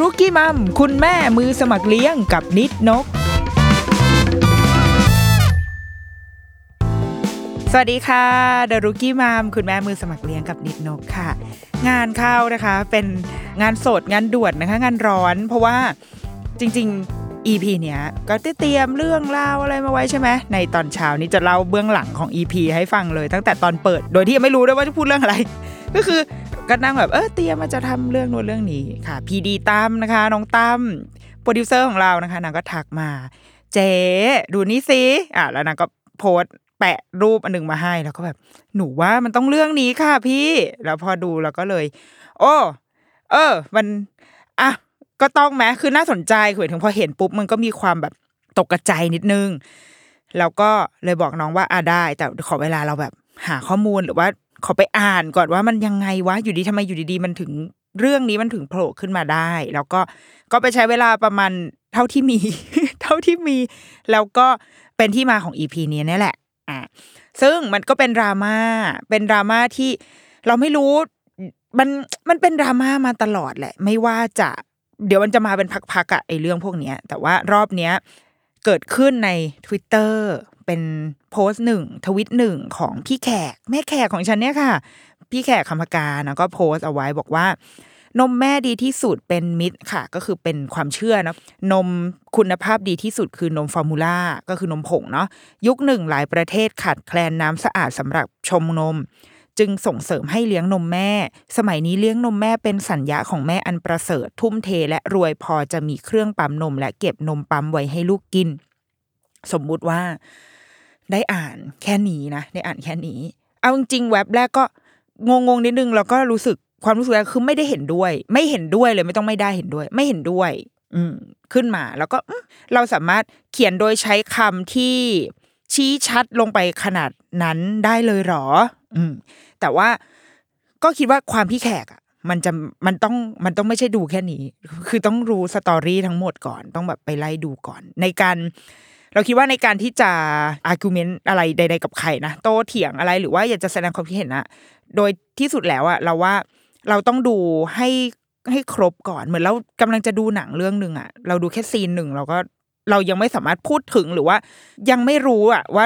รุกี้มัมคุณแม่มือสมัครเลี้ยงกับนิดนก สวัสดีค่ะเดอะรุกี้มัมคุณแม่มือสมัครเลี้ยงกับนิดนกค่ะ งานเข้านะคะเป็นงานสดงานด่วนนะคะ งานร้อน เพราะว่าจริง ๆ EP เนี้ยก็เตรียมเรื่องเล่าอะไรมาไว้ใช่ไหมในตอนเช้านี้จะเล่าเบื้องหลังของ EP ให้ฟังเลย ตั้งแต่ตอนเปิด โดยที่ยังไม่รู้ด้วยว่าจะพูดเรื่องอะไร ก็คือ ก็นั่งแบบเออเตรียมมาจะทำเรื่องนู้นเรื่องนี้ค่ะ PD ตั้มนะคะ น้องตั้มโปรดิวเซอร์ของเรานะคะนางก็ทักมา เจ๊ดูนี่สิอะแล้วนางก็โพสต์แปะรูปอันหนึ่งมาให้แล้วก็แบบ หนูว่ามันต้องเรื่องนี้ค่ะพี่ แล้วพอดูแล้วก็เลย โอ้เออ มันอะก็ต้องไหมคือน่าสนใจคือหมายถึงพอเห็นปุ๊บมันก็มีความแบบตกกระใจนิดนึง แล้วก็เลยบอกน้องว่าอะได้ แต่ขอเวลาเราแบบหาข้อมูลหรือว่า ขอไปอ่านก่อนว่ามันยังไงวะอยู่ดีทำไมอยู่ดีๆ มันถึงเรื่องนี้มันถึงโผล่ขึ้นมาได้ แล้วก็ก็ไปใช้เวลาประมาณเท่าที่มี เท่าที่มี แล้วก็เป็นที่มาของอีพีนี้นี่แหละอะซึ่งมันก็เป็นดราม่าเป็นดราม่าที่เราไม่รู้มันมันเป็นดราม่ามาตลอดแหละ ไม่ว่าจะเดี๋ยวมันจะมาเป็นพักๆอะไอเรื่องพวกเนี้ย แต่ว่ารอบเนี้ยเกิดขึ้นใน Twitter เป็นโพสต์หนึ่งทวิตหนึ่งของพี่แขก แม่แขกของฉันเนี่ยค่ะ พี่แขกคำพกานะก็โพสต์เอาไว้บอกว่านมแม่ดีที่สุดเป็นมิตรค่ะ ก็คือเป็นความเชื่อนะนมคุณภาพดีที่สุดคือนมฟอร์มูล่าก็คือนมผงเนาะยุคหนึ่งหลายประเทศขาดแคลนน้ำสะอาดสำหรับชมนม จึงส่งเสริมให้เลี้ยงนมแม่ สมัยนี้เลี้ยงนมแม่เป็นสัญญาของแม่อันประเสริฐ ทุ่มเทและรวยพอจะมีเครื่องปั๊มนม และเก็บนมปั๊มไว้ให้ลูกกิน สมมุติว่า ได้อ่านแค่นี้นะได้อ่านแค่นี้ เอาจริงๆเว็บแรกก็งงๆนิดนึงแล้วก็รู้สึกความรู้สึกแรกคือไม่ได้เห็นด้วย ไม่เห็นด้วยเลยไม่ต้องไม่ได้เห็นด้วย ไม่เห็นด้วย อืมขึ้นมาแล้วก็เราสามารถเขียนโดยใช้คำที่ชี้ชัดลงไปขนาดนั้นได้เลยหรอ อืม แต่ว่าก็คิดว่าความพี่แขกอะ มันจะมันต้องมันต้องไม่ใช่ดูแค่นี้ คือต้องรู้ story ทั้งหมดก่อน ต้องแบบไปไล่ดูก่อน ในการ เราคิดว่าในการที่จะ argument อะไรใด ๆ กับใครนะโต้เถียงอะไรหรือว่าอยากจะแสดงความคิดเห็นอะโดยที่สุดแล้วอะเราว่าเราต้องดูให้ให้ครบก่อนเหมือนเรากำลังจะดูหนังเรื่องหนึ่งอะเราดูแค่ซีนหนึ่งเราก็เรายังไม่สามารถพูดถึงหรือว่า ยังไม่รู้อะว่า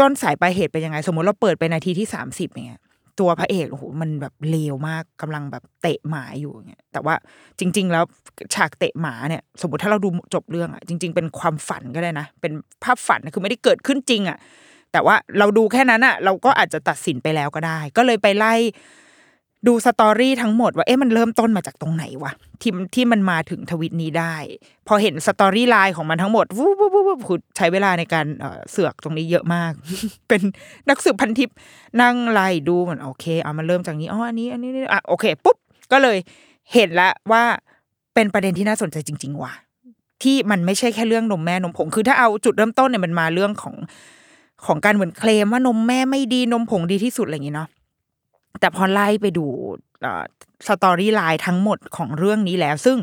ต้นสายปลายเหตุเป็นยังไง สมมติเราเปิดไปนาทีที่สามสิบอย่างเงี้ย ตัวพระเอกโอ้โหมันแบบเลวมากกำลังแบบเตะหมาอยู่เงี้ยแต่ว่าจริง ๆ แล้วฉากเตะหมาเนี่ย สมมติถ้าเราดูจบเรื่องอะจริง ๆ เป็นความฝันก็ได้นะ เป็นภาพฝันคือไม่ได้เกิดขึ้นจริงอะแต่ว่าเราดูแค่นั้นอะ เราก็อาจจะตัดสินไปแล้วก็ได้ ก็เลยไปไล่ ดู story ทั้งหมดว่าเอ๊ะมันเริ่มต้นมาจากตรงไหนวะที่ที่มันมาถึงทวิตนี้ได้ พอเห็น storyline ของมันทั้งหมดวูบวูบวูบคือใช้เวลาในการเสือกตรงนี้เยอะมาก เป็นนักสืบพันทิปนั่งไล่ดูมันโอเคเอามันเริ่มจากนี้อ๋ออันนี้อันนี้อะโอเคปุ๊บก็เลยเห็นแล้วว่าเป็นประเด็นที่น่าสนใจจริง ๆ ว่ะที่มันไม่ใช่แค่เรื่องนมแม่นมผง คือถ้าเอาจุดเริ่มต้นเนี่ยมันมาเรื่องของของการเหมือนเคลมว่านมแม่ไม่ดีนมผงดีที่สุดอะไรอย่างนี้เนาะ แต่พอไล่ไปดูสตอรี่ไลน์ทั้งหมดของเรื่องนี้แล้ว ซึ่ง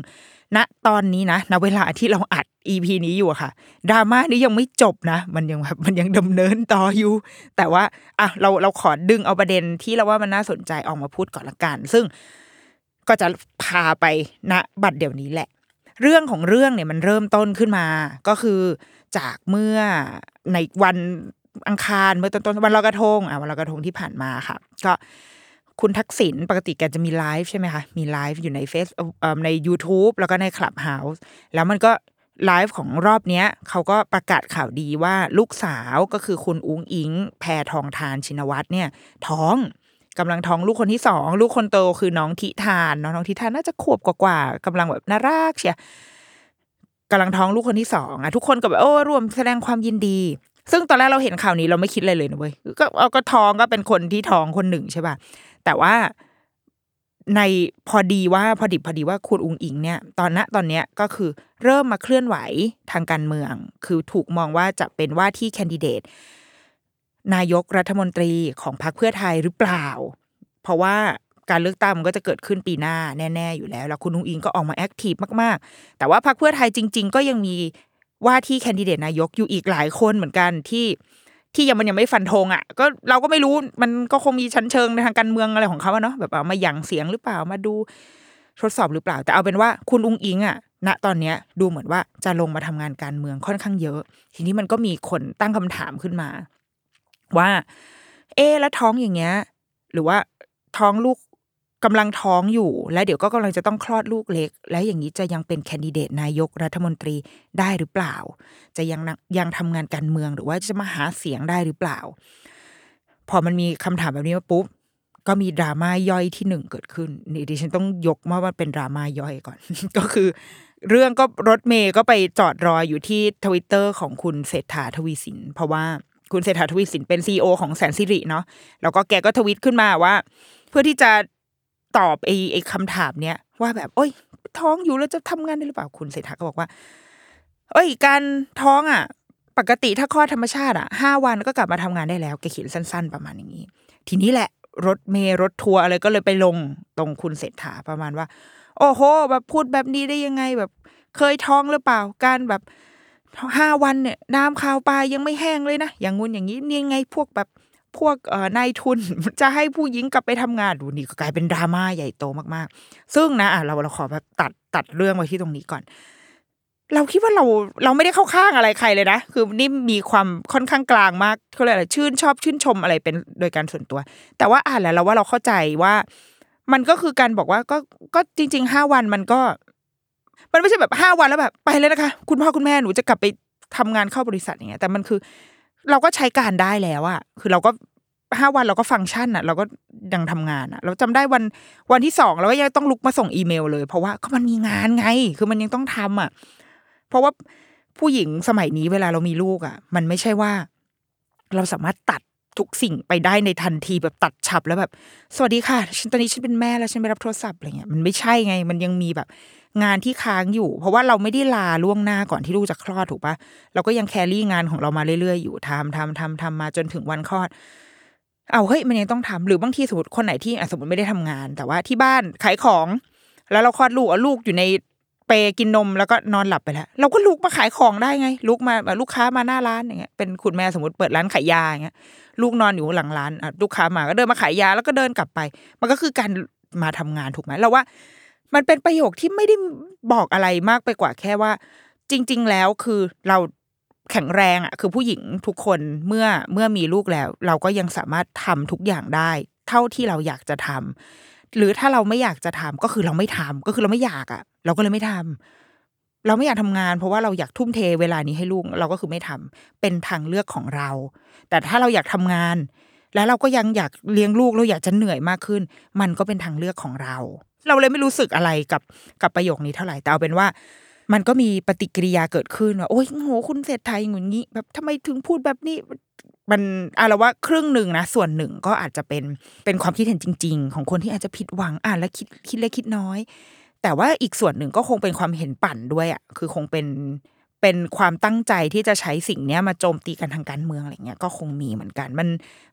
ณตอนนี้นะณเวลาที่เราอัด EP นี้อยู่ค่ะดราม่านี้ยังไม่จบนะ มันยังแบบมันยังดำเนินต่ออยู่ แต่ว่าอะเราเราขอดึงเอาประเด็นที่เราว่ามันน่าสนใจออกมาพูดก่อนละกัน ซึ่งก็จะพาไปณบัดเดี๋ยวนี้แหละ เรื่องของเรื่องเนี่ยมันเริ่มต้นขึ้นมา ก็คือจากเมื่อในวันอังคารเมื่อต้นต้นวันลอยกระทงอะวันลอยกระทงที่ผ่านมาค่ะ ก็ คุณทักษิณปกติแกจะมีไลฟ์ใช่ไหมคะ มีไลฟ์อยู่ในเฟซใน YouTube แล้วก็ใน Clubhouse แล้วมันก็ไลฟ์ของรอบเนี้ยเขาก็ประกาศข่าวดีว่าลูกสาวก็คือคุณอุ้งอิง แพทองธาร ชินวัตรเนี่ย ท้องกำลังท้องลูกคนที่สองลูกคนโตคือน้องทิทานน้องทิทานน่าจะขวบกว่าๆกำลังแบบน่ารักเชียกำลังท้องลูกคนที่สองอะทุกคนก็แบบโอ้รวมแสดงความยินดี ซึ่งตอนแรกเราเห็นข่าวนี้เราไม่คิดอะไรเลยนะเว้ยก็เอาก็ท้องก็เป็นคนที่ท้องคนหนึ่งใช่ป่ะ แต่ว่าในพอดีว่าพอดีพอดีว่าคุณอุงอิงเนี่ย ตอนณตอนเนี้ยก็คือเริ่มมาเคลื่อนไหวทางการเมือง คือถูกมองว่าจะเป็นว่าที่แคนดิเดต นายกรัฐมนตรีของพรรคเพื่อไทยหรือเปล่า เพราะว่าการเลือกตั้งมันก็จะเกิดขึ้นปีหน้าแน่ๆอยู่แล้ว แล้วคุณนุ้งอิงก็ออกมาแอคทีฟมากๆ แต่ว่าพรรคเพื่อไทยจริง ๆ ก็ยังมีว่าที่แคนดิเดตนายกอยู่อีกหลายคนเหมือนกันที่ ที่ยังมันยังไม่ฟันธงอะ ก็เราก็ไม่รู้มันก็คงมีชั้นเชิงในทางการเมืองอะไรของเขาเนาะแบบเอามาหยั่งเสียงหรือเปล่ามาดูทดสอบหรือเปล่า แต่เอาเป็นว่าคุณอุ้งอิงอะณตอนเนี้ยดูเหมือนว่าจะลงมาทำงานการเมืองค่อนข้างเยอะ ทีนี้มันก็มีคนตั้งคำถามขึ้นมา ว่า เอ๊แล้วท้องอย่างเงี้ย หรือว่าท้องลูก กำลังท้องอยู่ แล้วเดี๋ยวก็กำลังจะต้องคลอดลูกเล็ก แล้วอย่างนี้จะยังเป็นแคนดิเดตนายกรัฐมนตรีได้หรือเปล่า จะยังยังทำงานการเมืองหรือว่าจะมาหาเสียงได้หรือเปล่า พอมันมีคำถามแบบนี้มาปุ๊บก็มีดราม่าย่อยที่หนึ่งเกิดขึ้นนี่ดิฉันต้องยกว่ามันเป็นดราม่าย่อยก่อน ก็คือ เรื่องก็รถเมย์ก็ไปจอดรออยู่ที่ทวิตเตอร์ของคุณเศรษฐาทวีสิน เพราะว่าคุณเศรษฐาทวีสินเป็นซีอของแสนสิริเนาะแล้วก็แกก็ทวิตขึ้นมาว่า เพื่อที่จะ ตอบไอ้ไอ้คำถามเนี้ยว่าแบบ โอ้ย ท้องอยู่แล้วจะทำงานได้หรือเปล่าคุณเศรษฐาก็บอกว่า เอ้ย การท้องอะ ปกติถ้าคลอดธรรมชาติอะห้าวันก็กลับมาทำงานได้แล้วแกเขียนสั้น ๆ ประมาณอย่างนี้ ทีนี้แหละรถเมล์รถทัวร์อะไรก็เลยไปลงตรงคุณเศรษฐาประมาณว่า โอ้โห แบบพูดแบบนี้ได้ยังไงแบบเคยท้องหรือเปล่า การแบบห้าวันเนี่ยน้ำข้าวปลายังไม่แห้งเลยนะอย่างงู้นอย่างนี้นี่ไงพวกแบบ พวกนายทุนจะให้ผู้หญิงกลับไปทำงานดูนี่ก็กลายเป็นดราม่าใหญ่โตมากๆ ซึ่งนะอะเราเราขอแบบตัดตัดเรื่องไว้ที่ตรงนี้ก่อน เราคิดว่าเราเราไม่ได้เข้าข้างอะไรใครเลยนะ คือนี่มีความค่อนข้างกลางมากเขาเรียกอะไรชื่นชอบชื่นชมอะไรเป็นโดยการส่วนตัว แต่ว่าอ่านแล้วเราว่าเราเข้าใจว่า มันก็คือการบอกว่าก็ก็จริงๆห้าวันมันก็ มันไม่ใช่แบบห้าวันแล้วแบบไปเลยนะคะ คุณพ่อคุณแม่หนูจะกลับไปทำงานเข้าบริษัทอย่างเงี้ยแต่มันคือ เราก็ใช้การได้แล้วอะคือเราก็ห้าวันเราก็ฟังก์ชันอะเราก็ยังทำงานอะเราจำได้วันวันที่สองเราก็ยังต้องลุกมาส่งอีเมลเลย เพราะว่าก็มันมีงานไง คือมันยังต้องทำอะเพราะว่าผู้หญิงสมัยนี้เวลาเรามีลูกอะมันไม่ใช่ว่า เราสามารถตัดทุกสิ่งไปได้ในทันทีแบบตัดฉับแล้วแบบ สวัสดีค่ะฉันตอนนี้ฉันเป็นแม่แล้วฉันไปรับโทรศัพท์อะไรเงี้ยมันไม่ใช่ไง มันยังมีแบบ งานที่ค้างอยู่ เพราะว่าเราไม่ได้ลาล่วงหน้าก่อนที่ลูกจะคลอดถูกปะเราก็ยังแครี่งานของเรามาเรื่อยๆอยู่ทำทำทำทำมาจนถึงวันคลอด เอาเฮ้ยมันยังต้องทำหรือบางทีสมมติคนไหนที่สมมติไม่ได้ทำงาน แต่ว่าที่บ้านขายของ แล้วเราคลอดลูกเอาลูกอยู่ในเปกินนมแล้วก็นอนหลับไปแล้วเราก็ลุกมาขายของได้ไง ลุกมาลูกค้ามาหน้าร้านอย่างเงี้ยเป็นคุณแม่สมมติเปิดร้านขายยาอย่างเงี้ยลูกนอนอยู่หลังร้านลูกค้ามาก็เดินมาขายยาแล้วก็เดินกลับไป มันก็คือการมาทำงานถูกไหมเราว่า มันเป็นประโยคที่ไม่ได้บอกอะไรมากไปกว่าแค่ว่า จริง ๆ แล้วคือเราแข็งแรงอะคือผู้หญิงทุกคนเมื่อเมื่อมีลูกแล้ว เราก็ยังสามารถทำทุกอย่างได้ เท่าที่เราอยากจะทำหรือถ้าเราไม่อยากจะทำก็คือเราไม่ทำก็คือเราไม่อยากอะ เราก็เลยไม่ทำเราไม่อยากทำงาน เพราะว่าเราอยากทุ่มเทเวลานี้ให้ลูกเราก็คือไม่ทำเป็นทางเลือกของเรา แต่ถ้าเราอยากทำงาน แล้วเราก็ยังอยากเลี้ยงลูกเราอยากจะเหนื่อยมากขึ้น มันก็เป็นทางเลือกของเรา เราเลยไม่รู้สึกอะไรกับกับประโยคนี้เท่าไหร่แต่เอาเป็นว่า มันก็มีปฏิกิริยาเกิดขึ้นว่าโอ้ยโหคุณเศรษฐาอย่างงี้แบบทำไมถึงพูดแบบนี้มันอะเราว่าครึ่งหนึ่งนะส่วนหนึ่งก็อาจจะเป็นเป็นความคิดเห็นจริง ๆ ของคนที่อาจจะผิดหวังอ่านแล้วคิดคิดเล็กคิดน้อย แต่ว่าอีกส่วนหนึ่งก็คงเป็นความเห็นปั่นด้วยอะคือคงเป็นเป็นความตั้งใจที่จะใช้สิ่งเนี้ยมาโจมตีกันทางการเมืองอะไรเงี้ยก็คงมีเหมือนกัน มัน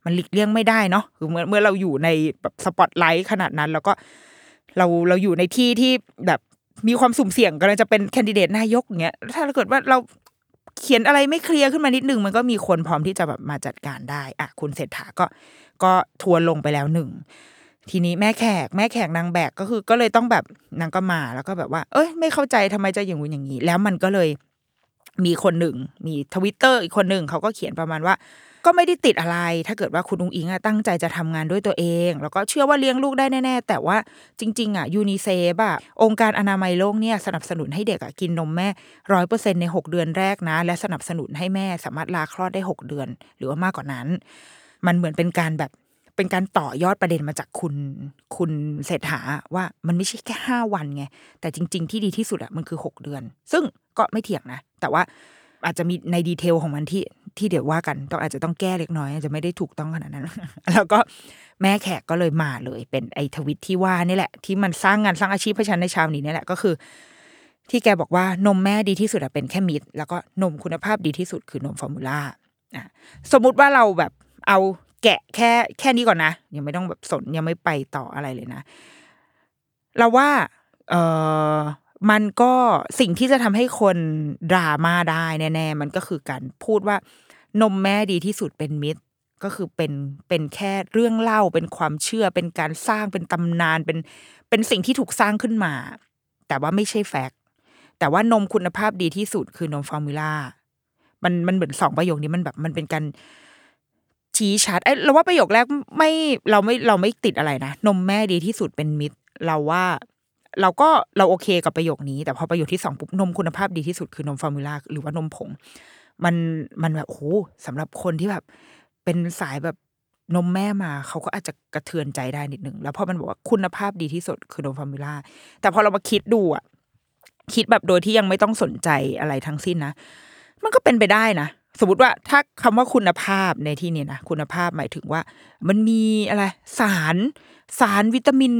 มันหลีกเลี่ยงไม่ได้เนาะคือเมื่อเมื่อเราอยู่ในแบบสปอตไลท์ขนาดนั้น แล้วก็ เราเราอยู่ในที่ที่แบบมีความสุ่มเสี่ยงกำลังจะเป็นแคนดิเดตนายกอย่างเงี้ยถ้าเกิดว่าเราเขียนอะไรไม่เคลียร์ขึ้นมานิดนึง มันก็มีคนพร้อมที่จะแบบมาจัดการได้อะคุณเศรษฐาก็ก็ทัวร์ลงไปแล้วหนึ่งทีนี้แม่แขกแม่แขกนางแบกก็คือก็เลยต้องแบบนางก็มาแล้วก็แบบว่า เอ้ยไม่เข้าใจทำไมจะอย่างงู้นอย่างนี้แล้วมันก็เลย มีคนหนึ่ง มีทวิตเตอร์อีกคนหนึ่งเขาก็เขียนประมาณว่า ก็ไม่ได้ติดอะไร ถ้าเกิดว่าคุณอุ้งอิงอะตั้งใจจะทำงานด้วยตัวเอง แล้วก็เชื่อว่าเลี้ยงลูกได้แน่ ๆ แต่ว่าจริง ๆ อะยูนิเซฟอะองค์การอนามัยโลกเนี่ยสนับสนุนให้เด็กอะกินนมแม่ร้อยเปอร์เซ็นต์ในหกเดือนแรกนะ และสนับสนุนให้แม่สามารถลาคลอดได้หกเดือน หรือว่ามากกว่านั้น มันเหมือนเป็นการแบบเป็นการต่อยอดประเด็นมาจากคุณคุณเศรษฐาว่ามันไม่ใช่แค่ห้าวันไงแต่จริง ๆ ที่ดีที่สุดอะมันคือหกเดือน ซึ่ง ก็ไม่เถียงนะ แต่ว่าอาจจะมีใน detail ของมันที่ที่เดี๋ยวว่ากันต้องอาจจะต้องแก้เล็กน้อยอาจจะไม่ได้ถูกต้องขนาดนั้น แล้วก็แม่แขกก็เลยมาเลย เป็นไอทวิตที่ว่านี่แหละ ที่มันสร้างงานสร้างอาชีพให้ฉันในคราวนี้นี่แหละก็คือ ที่แกบอกว่านมแม่ดีที่สุดเป็นแค่ myth แล้วก็นมคุณภาพดีที่สุดคือนม formulaอะสมมุติว่าเราแบบเอาแกะแค่แค่นี้ก่อนนะ ยังไม่ต้องแบบสนยังไม่ไปต่ออะไรเลยนะ เราว่า เออ มันก็สิ่งที่จะทำให้คนดราม่าได้แน่ๆมันก็คือการพูดว่านมแม่ดีที่สุดเป็นมิตรก็คือเป็นเป็นแค่เรื่องเล่าเป็นความเชื่อเป็นการสร้างเป็นตำนานเป็นเป็นสิ่งที่ถูกสร้างขึ้นมา แต่ว่าไม่ใช่แฟกต์แต่ว่านมคุณภาพดีที่สุดคือนม formula มันมันเหมือนสองประโยคนี้มันแบบมันเป็นการชี้ชัดไอ้เราว่าประโยคแรกไม่เราไม่เราไม่ติดอะไรนะนมแม่ดีที่สุดเป็น myth เราว่า เราก็เราโอเคกับประโยคนี้ แต่พอประโยคที่สองปุ๊บนมคุณภาพดีที่สุดคือนม formula หรือว่านมผง มันมันแบบโอ้โหสำหรับคนที่แบบเป็นสายแบบนมแม่มาเขาก็อาจจะกระเทือนใจได้นิดนึง แล้วพอมันบอกว่าคุณภาพดีที่สุดคือนม formulaแต่พอเรามาคิดดูอะคิดแบบโดยที่ยังไม่ต้องสนใจอะไรทั้งสิ้นนะ มันก็เป็นไปได้นะ สมมติว่าถ้าคำว่าคุณภาพในที่นี้นะคุณภาพหมายถึงว่า มันมีอะไร สาร สารวิตามิน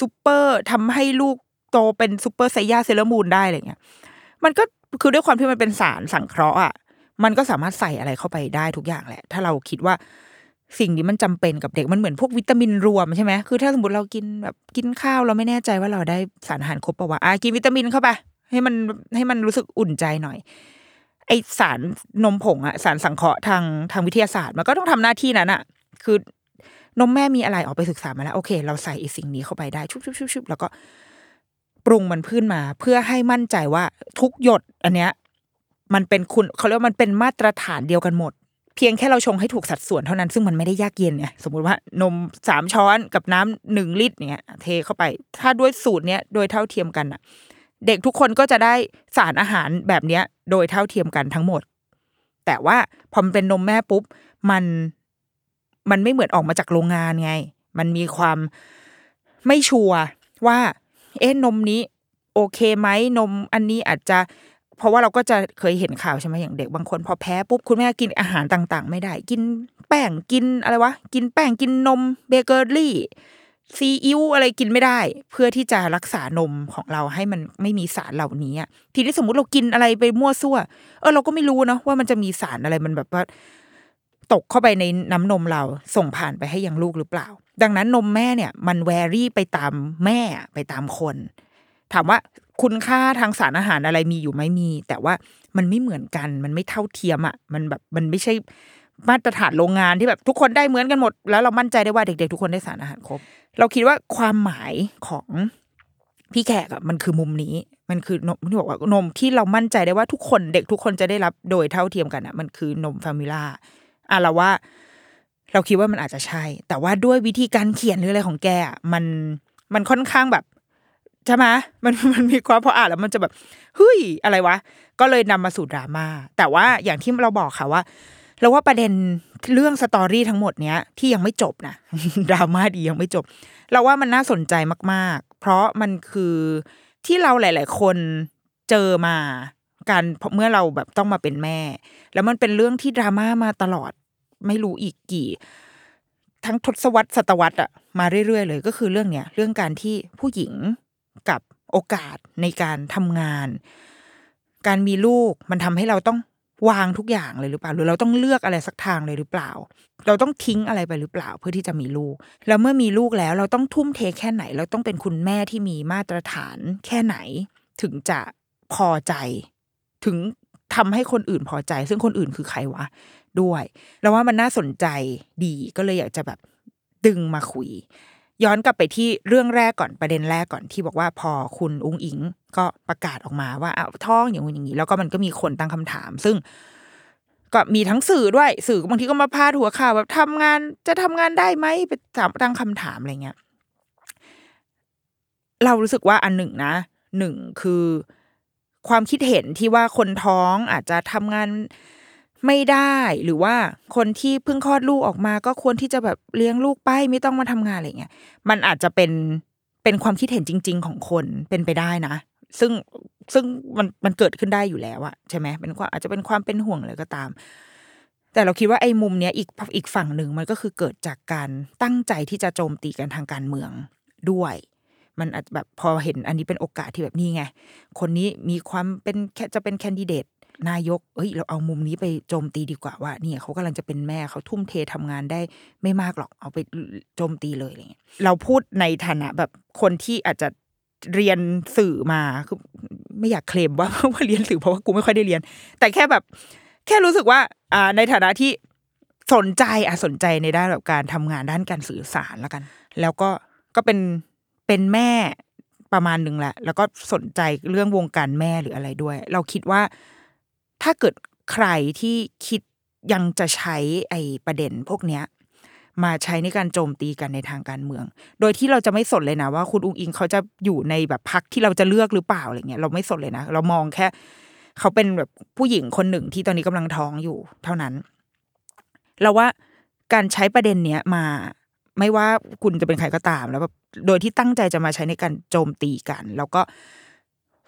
ซูเปอร์ทำให้ลูกโตเป็นซูเปอร์ไซยาเซเลมูนได้อะไรเงี้ย มันก็คือด้วยความที่มันเป็นสารสังเคราะห์อะมันก็สามารถใส่อะไรเข้าไปได้ทุกอย่างแหละ ถ้าเราคิดว่าสิ่งนี้มันจำเป็นกับเด็กมันเหมือนพวกวิตามินรวมใช่ไหมคือถ้าสมมติเรากินแบบกินข้าวเราไม่แน่ใจว่าเราได้สารอาหารครบปะวะอะกินวิตามินเข้าไปให้มันให้มันรู้สึกอุ่นใจหน่อย ไอสารนมผงอะสารสังเคราะห์ทางทางวิทยาศาสตร์ มันก็ต้องทำหน้าที่นั้นอะคือ นมแม่มีอะไรออกไปศึกษามาแล้ว โอเค เราใส่ไอสิ่งนี้เข้าไปได้ชุบชุบชุบชุบแล้วก็ปรุงมันขึ้นมา เพื่อให้มั่นใจว่าทุกหยดอันเนี้ย มันเป็นคุณเขาเรียกว่ามันเป็นมาตรฐานเดียวกันหมด เพียงแค่เราชงให้ถูกสัดส่วนเท่านั้นซึ่งมันไม่ได้ยากเย็นไงสมมุติว่านมสามช้อนกับน้ำหนึ่งลิตรเนี้ยเทเข้าไป ถ้าด้วยสูตรเนี้ยโดยเท่าเทียมกันอะเด็กทุกคนก็จะได้สารอาหารแบบเนี้ย โดยเท่าเทียมกันทั้งหมด แต่ว่าพอมันเป็นนมแม่ปุ๊บ มัน มันไม่เหมือนออกมาจากโรงงานไง มันมีความไม่ชัวร์ว่า เอ๊ะนมนี้ โอเคไหมนมอันนี้อาจจะ เพราะว่าเราก็จะเคยเห็นข่าวใช่ไหมอย่างเด็กบางคน พอแพ้ปุ๊บคุณแม่กินอาหารต่าง ๆ ไม่ได้ กินแป้งกินอะไรวะกินแป้งกินนมเบเกอรี่ซีอิ๊วอะไรกินไม่ได้ เพื่อที่จะรักษานมของเราให้มันไม่มีสารเหล่านี้ทีนี้สมมุติเรากินอะไรไปมั่วซั่ว เออเราก็ไม่รู้เนาะว่ามันจะมีสารอะไรมันแบบว่า ตกเข้าไปในน้ำนมเราส่งผ่านไปให้ยังลูกหรือเปล่า ดังนั้นนมแม่เนี่ยมัน vary ไปตามแม่ไปตามคน ถามว่าคุณค่าทางสารอาหารอะไรมีอยู่ไหมมี แต่ว่ามันไม่เหมือนกัน มันไม่เท่าเทียมอะมันแบบมันไม่ใช่มาตรฐานโรงงานที่แบบทุกคนได้เหมือนกันหมด แล้วเรามั่นใจได้ว่าเด็กๆ ทุกคนได้สารอาหารครบ เราคิดว่าความหมายของพี่แขกอะมันคือมุมนี้ มันคือนมที่บอกว่านมที่เรามั่นใจได้ว่าทุกคนเด็กทุกคนจะได้รับโดยเท่าเทียมกันอะมันคือนมฟามิล่า อะเราว่า เราคิดว่ามันอาจจะใช่ แต่ว่าด้วยวิธีการเขียนหรืออะไรของแกอะมันมันค่อนข้างแบบใช่ไหมมันมันมีความพออ่านแล้วมันจะแบบเฮ้ยอะไรวะ ก็เลยนำมาสู่ดราม่าแต่ว่าอย่างที่เราบอกค่ะว่าเราว่าประเด็นเรื่องสตอรี่ทั้งหมดเนี้ยที่ยังไม่จบนะดราม่าดียังไม่จบ เราว่ามันน่าสนใจมาก ๆ เพราะมันคือที่เราหลาย ๆ คนเจอมาการเมื่อเราแบบต้องมาเป็นแม่ แล้วมันเป็นเรื่องที่ดราม่ามาตลอด ไม่รู้อีกกี่ ทั้งทศวรรษศตวรรษอะมาเรื่อยๆ เลยก็คือเรื่องเนี้ยเรื่องการที่ผู้หญิงกับโอกาสในการทำงาน การมีลูกมันทำให้เราต้องวางทุกอย่างเลยหรือเปล่า หรือเราต้องเลือกอะไรสักทางเลยหรือเปล่า เราต้องทิ้งอะไรไปหรือเปล่าเพื่อที่จะมีลูก แล้วเมื่อมีลูกแล้วเราต้องทุ่มเทแค่ไหน เราต้องเป็นคุณแม่ที่มีมาตรฐานแค่ไหน ถึงจะพอใจ ถึงทำให้คนอื่นพอใจ ซึ่งคนอื่นคือใครวะ ด้วยแล้วว่ามันน่าสนใจดีก็เลยอยากจะแบบดึงมาคุย ย้อนกลับไปที่เรื่องแรกก่อนประเด็นแรกก่อนที่บอกว่าพอคุณอุ้งอิง ก็ประกาศออกมาว่าเอาท้องอย่างนู้อย่างนี้ แล้วก็มันก็มีคนตั้งคำถาม ซึ่งก็มีทั้งสื่อด้วยสื่อบางทีก็มาพาดหัวข่าวแบบทำงานจะทำงานได้ไหมไปถามตั้งคำถามอะไรเงี้ยเรารู้สึกว่าอันหนึ่งนะหนึ่งคือความคิดเห็นที่ว่าคนท้องอาจจะทำงาน ไม่ได้หรือว่าคนที่เพิ่งคลอดลูกออกมา ก็ควรที่จะแบบเลี้ยงลูกไปไม่ต้องมาทำงานอะไรเงี้ยมันอาจจะเป็นเป็นความคิดเห็นจริง ๆ ของคนเป็นไปได้นะ ซึ่งซึ่งมันมันเกิดขึ้นได้อยู่แล้วอะใช่ไหมเป็นความอาจจะเป็นความเป็นห่วงอะไรก็ตาม แต่เราคิดว่าไอ้มุมเนี้ยอีกอีกฝั่งหนึ่งมันก็คือเกิดจากการตั้งใจที่จะโจมตีกันทางการเมืองด้วย มันอาจแบบพอเห็นอันนี้เป็นโอกาสที่แบบนี้ไง คนนี้มีความเป็นแค่จะเป็นแคนดิเดต นายกเอ้ย เราเอามุมนี้ไปโจมตีดีกว่าว่าเนี่ยเขากำลังจะเป็นแม่เขาทุ่มเททำงานได้ไม่มากหรอกเอาไปโจมตีเลยอะไรเงี้ยเราพูดในฐานะแบบคนที่อาจจะเรียนสื่อมาคือไม่อยากเคลมว่าว่าเรียนสื่อเพราะว่ากูไม่ค่อยได้เรียน แต่แค่แบบ แค่รู้สึกว่า อ่า ในฐานะที่สนใจอะสนใจในด้านแบบการทำงานด้านการสื่อสารแล้วกัน แล้วก็ก็เป็นเป็นแม่ประมาณหนึ่งแหละ แล้วก็สนใจเรื่องวงการแม่หรืออะไรด้วย เราคิดว่า ถ้าเกิดใครที่คิดยังจะใช้ไอ้ประเด็นพวกเนี้ยมาใช้ในการโจมตีกันในทางการเมือง โดยที่เราจะไม่สนเลยนะว่าคุณอุงอิงเขาจะอยู่ในแบบพักที่เราจะเลือกหรือเปล่าอะไรเงี้ยเราไม่สนเลยนะ เรามองแค่ เขาเป็นแบบผู้หญิงคนหนึ่งที่ตอนนี้กำลังท้องอยู่ เท่านั้น เราว่าการใช้ประเด็นเนี้ยมา ไม่ว่าคุณจะเป็นใครก็ตาม แล้วแบบโดยที่ตั้งใจจะมาใช้ในการโจมตีกัน แล้วก็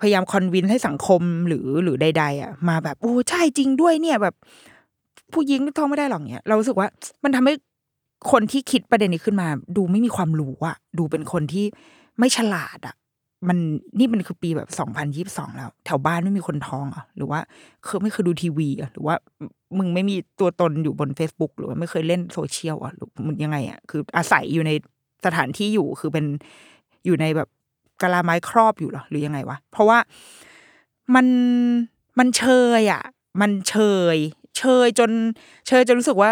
พยายามคอนวินให้สังคมหรือหรือใด ๆ อะ มาแบบโอ้ใช่จริงด้วยเนี่ยแบบ ผู้หญิงท้องไม่ได้หรอกเนี่ยเรารู้สึกว่า มันทำให้คนที่คิดประเด็นนี้ขึ้นมา ดูไม่มีความรู้อะ ดูเป็นคนที่ไม่ฉลาดอะ มันนี่มันคือปีแบบสองพันยิบสองแล้ว แถวบ้านไม่มีคนท้องอะหรือว่าเคยไม่เคยดูทีวีอะหรือว่ามึงไม่มีตัวตนอยู่บน Facebook หรือว่าไม่เคยเล่นโซเชียลอะหรือมันยังไงอะคืออาศัยอยู่ในสถานที่อยู่คือเป็นอยู่ในแบบ กะลาไม้ครอบอยู่หรอหรือยังไงวะ เพราะว่ามันมันเชยอะ มันเชย เชยจน เชยจนรู้สึกว่า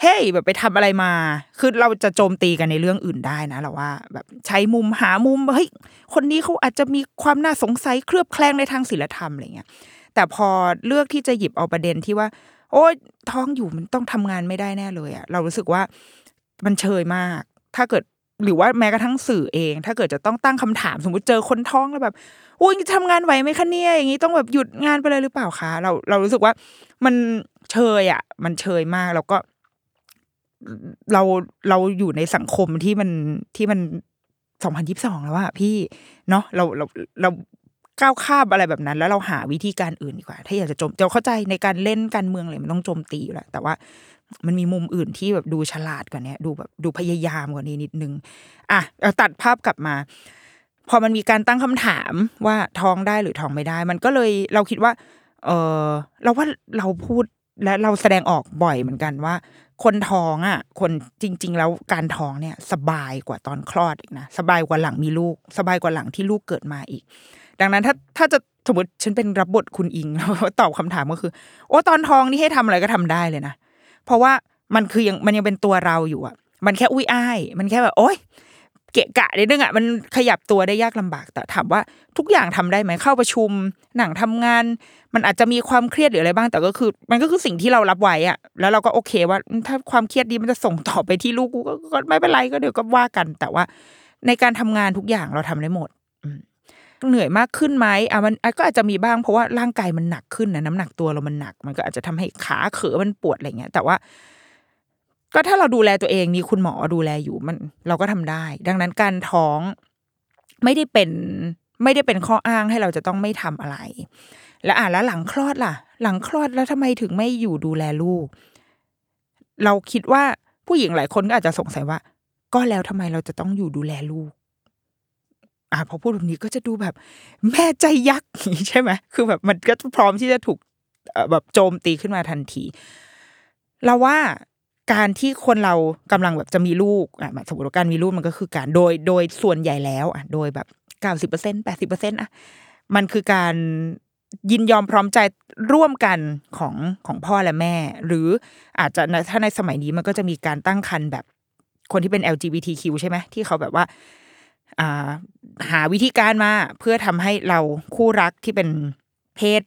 เฮ้ยแบบไปทำอะไรมา คือเราจะโจมตีกันในเรื่องอื่นได้นะเราว่า แบบใช้มุมหามุมเฮ้ยคนนี้เขาอาจจะมีความน่าสงสัยเคลือบแคลงในทางศิลธรรมอะไรเงี้ยแต่พอเลือกที่จะหยิบเอาประเด็นที่ว่า โอ้ยท้องอยู่มันต้องทำงานไม่ได้แน่เลยอะเรารู้สึกว่ามันเชยมาก ถ้าเกิด หรือว่าแม้กระทั่งสื่อเอง ถ้าเกิดจะต้องตั้งคำถามสมมติเจอคนท้องแล้วแบบโอ้ยทำงานไหวไหมคะเนี่ยอย่างนี้ต้องแบบหยุดงานไปเลยหรือเปล่าคะเราเรารู้สึกว่ามันเชยอะมันเชยมากแล้วก็ เราเราอยู่ในสังคมที่มันที่มันสองพันยิบสองแล้วอะพี่เนาะเราเราเราก้าวข้ามอะไรแบบนั้น แล้วเราหาวิธีการอื่นดีกว่า ถ้าอยากจะโจมเราเข้าใจในการเล่นการเมืองเลยมันต้องโจมตีอยู่แล้วแต่ว่า มันมีมุมอื่นที่แบบดูฉลาดกว่านี้ดูแบบดูพยายามกว่านี้นิดนึง อะเราตัดภาพกลับมา พอมันมีการตั้งคำถามว่าท้องได้หรือท้องไม่ได้ มันก็เลยเราคิดว่า เออเราว่าเราพูดและเราแสดงออกบ่อยเหมือนกันว่า คนท้องอะ คนจริง ๆ แล้วการท้องเนี่ย สบายกว่าตอนคลอดอีกนะสบายกว่าหลังมีลูก สบายกว่าหลังที่ลูกเกิดมาอีก ดังนั้นถ้าถ้าจะสมมติฉันเป็นรับบทคุณอิงแล้วตอบคำถามก็คือ โอ้ตอนท้องนี่ให้ทำอะไรก็ทำได้เลยนะ เพราะว่ามันคือยังมันยังเป็นตัวเราอยู่อะ มันแค่อุ้ยอ้าย มันแค่แบบโอ๊ยเกะกะนิดนึงอะมันขยับตัวได้ยากลำบากแต่ถามว่าทุกอย่างทำได้ไหมเข้าประชุม หนังทำงาน มันอาจจะมีความเครียดหรืออะไรบ้าง แต่ก็คือ มันก็คือสิ่งที่เรารับไว้อะ แล้วเราก็โอเคว่า ถ้าความเครียดนี้มันจะส่งต่อไปที่ลูกกูก็ไม่เป็นไรก็เดี๋ยวก็ว่ากัน แต่ว่า ในการทำงานทุกอย่างเราทำได้หมด เหนื่อยมากขึ้นไหมอะมันก็อาจจะมีบ้างเพราะว่าร่างกายมันหนักขึ้นนะน้ำหนักตัวเรามันหนัก มันก็อาจจะทำให้ขาเขอมันปวดอะไรเงี้ย แต่ว่า ก็ถ้าเราดูแลตัวเองมีคุณหมอดูแลอยู่มัน เราก็ทำได้ ดังนั้นการท้องไม่ได้เป็นไม่ได้เป็นข้ออ้างให้เราจะต้องไม่ทำอะไร แล้วอะแล้วหลังคลอดล่ะ หลังคลอดแล้วทำไมถึงไม่อยู่ดูแลลูก เราคิดว่าผู้หญิงหลายคนก็อาจจะสงสัยว่า ก็แล้วทำไมเราจะต้องอยู่ดูแลลูก อะพอพูดแบบนี้ก็จะดูแบบแม่ใจยักษ์ใช่ไหมคือแบบมันก็พร้อมที่จะถูกแบบโจมตีขึ้นมาทันที เราว่าการที่คนเรากำลังแบบจะมีลูกอะสมมติว่าการมีลูกมันก็คือการโดยโดยส่วนใหญ่แล้วอะโดยแบบเก้าสิบเปอร์เซ็นแปดสิบเปอร์เซ็นต์อะมันคือการยินยอมพร้อมใจร่วมกันของของพ่อและแม่ หรืออาจจะถ้าในสมัยนี้มันก็จะมีการตั้งครรภ์แบบคนที่เป็น LGBTQ ใช่ไหมที่เขาแบบว่า หาวิธีการมาเพื่อทำให้เราคู่รักที่เป็นเพศ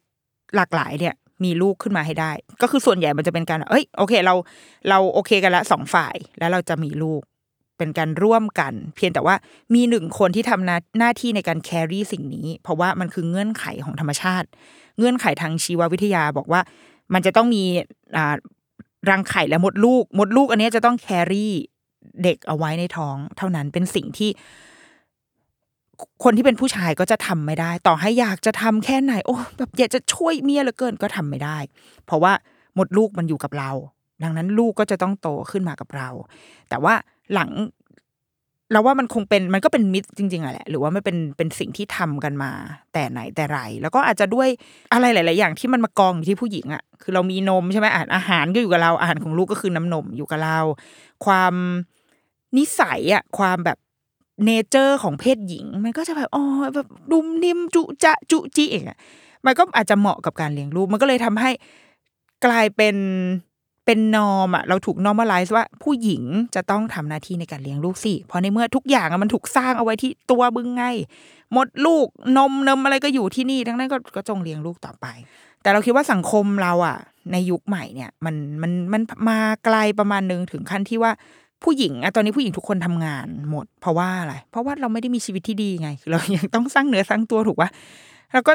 หลากหลายเนี่ย มีลูกขึ้นมาให้ได้ ก็คือส่วนใหญ่มันจะเป็นการเอ้ยโอเค เราเราโอเคกันละสองฝ่ายแล้วเราจะมีลูกเป็นการร่วมกัน เพียงแต่ว่ามีหนึ่งคนที่ทำหน้าหน้าที่ในการแครี่สิ่งนี้ เพราะว่ามันคือเงื่อนไขของธรรมชาติ เงื่อนไขทางชีววิทยาบอกว่า มันจะต้องมีรังไข่และมดลูก มดลูกอันนี้จะต้องแครี่เด็กเอาไว้ในท้อง เท่านั้นเป็นสิ่งที่ คนที่เป็นผู้ชายก็จะทำไม่ได้ ต่อให้อยากจะทำแค่ไหน โอ้แบบอยากจะช่วยเมียเหลือเกินก็ทำไม่ได้ เพราะว่าหมดลูกมันอยู่กับเรา ดังนั้นลูกก็จะต้องโตขึ้นมากับเรา แต่ว่าหลังเราว่ามันคงเป็นมันก็เป็นมิตรจริงๆอะแหละหรือว่ามันเป็นเป็นสิ่งที่ทำกันมา แต่ไหนแต่ไร แล้วก็อาจจะด้วยอะไรหลาย ๆ อย่างที่มันมากองอยู่ที่ผู้หญิงอะคือเรามีนมใช่ไหมอาหารอาหารก็อยู่กับเราอาหารของลูกก็คือน้ำนมอยู่กับเรา ความนิสัยอะความแบบ เนเจอร์ของเพศหญิง มันก็จะแบบอ๋อแบบดุมนิ่มจุจะจุจิเองอะมันก็อาจจะเหมาะกับการเลี้ยงลูก มันก็เลยทำให้กลายเป็นเป็นนอมอะเราถูกนอม a l ไลซ์ว่าผู้หญิงจะต้องทำหน้าที่ในการเลี้ยงลูกสิเพราะในเมื่อทุกอย่างมันถูกสร้างเอาไว้ที่ตัวบึงไงหมดลูกนมนมอะไรก็อยู่ที่นี่ดังนั้นก็ก็จงเลี้ยงลูกต่อไป แต่เราคิดว่าสังคมเราอะในยุคใหม่เนี่ย มันมันมันมาไกลประมาณนึงถึงขั้นที่ว่า ผู้หญิงอะตอนนี้ผู้หญิงทุกคนทำงานหมด เพราะว่าอะไร เพราะว่าเราไม่ได้มีชีวิตที่ดีไง เรายังต้องสร้างเนื้อสร้างตัวถูกปะแล้วก็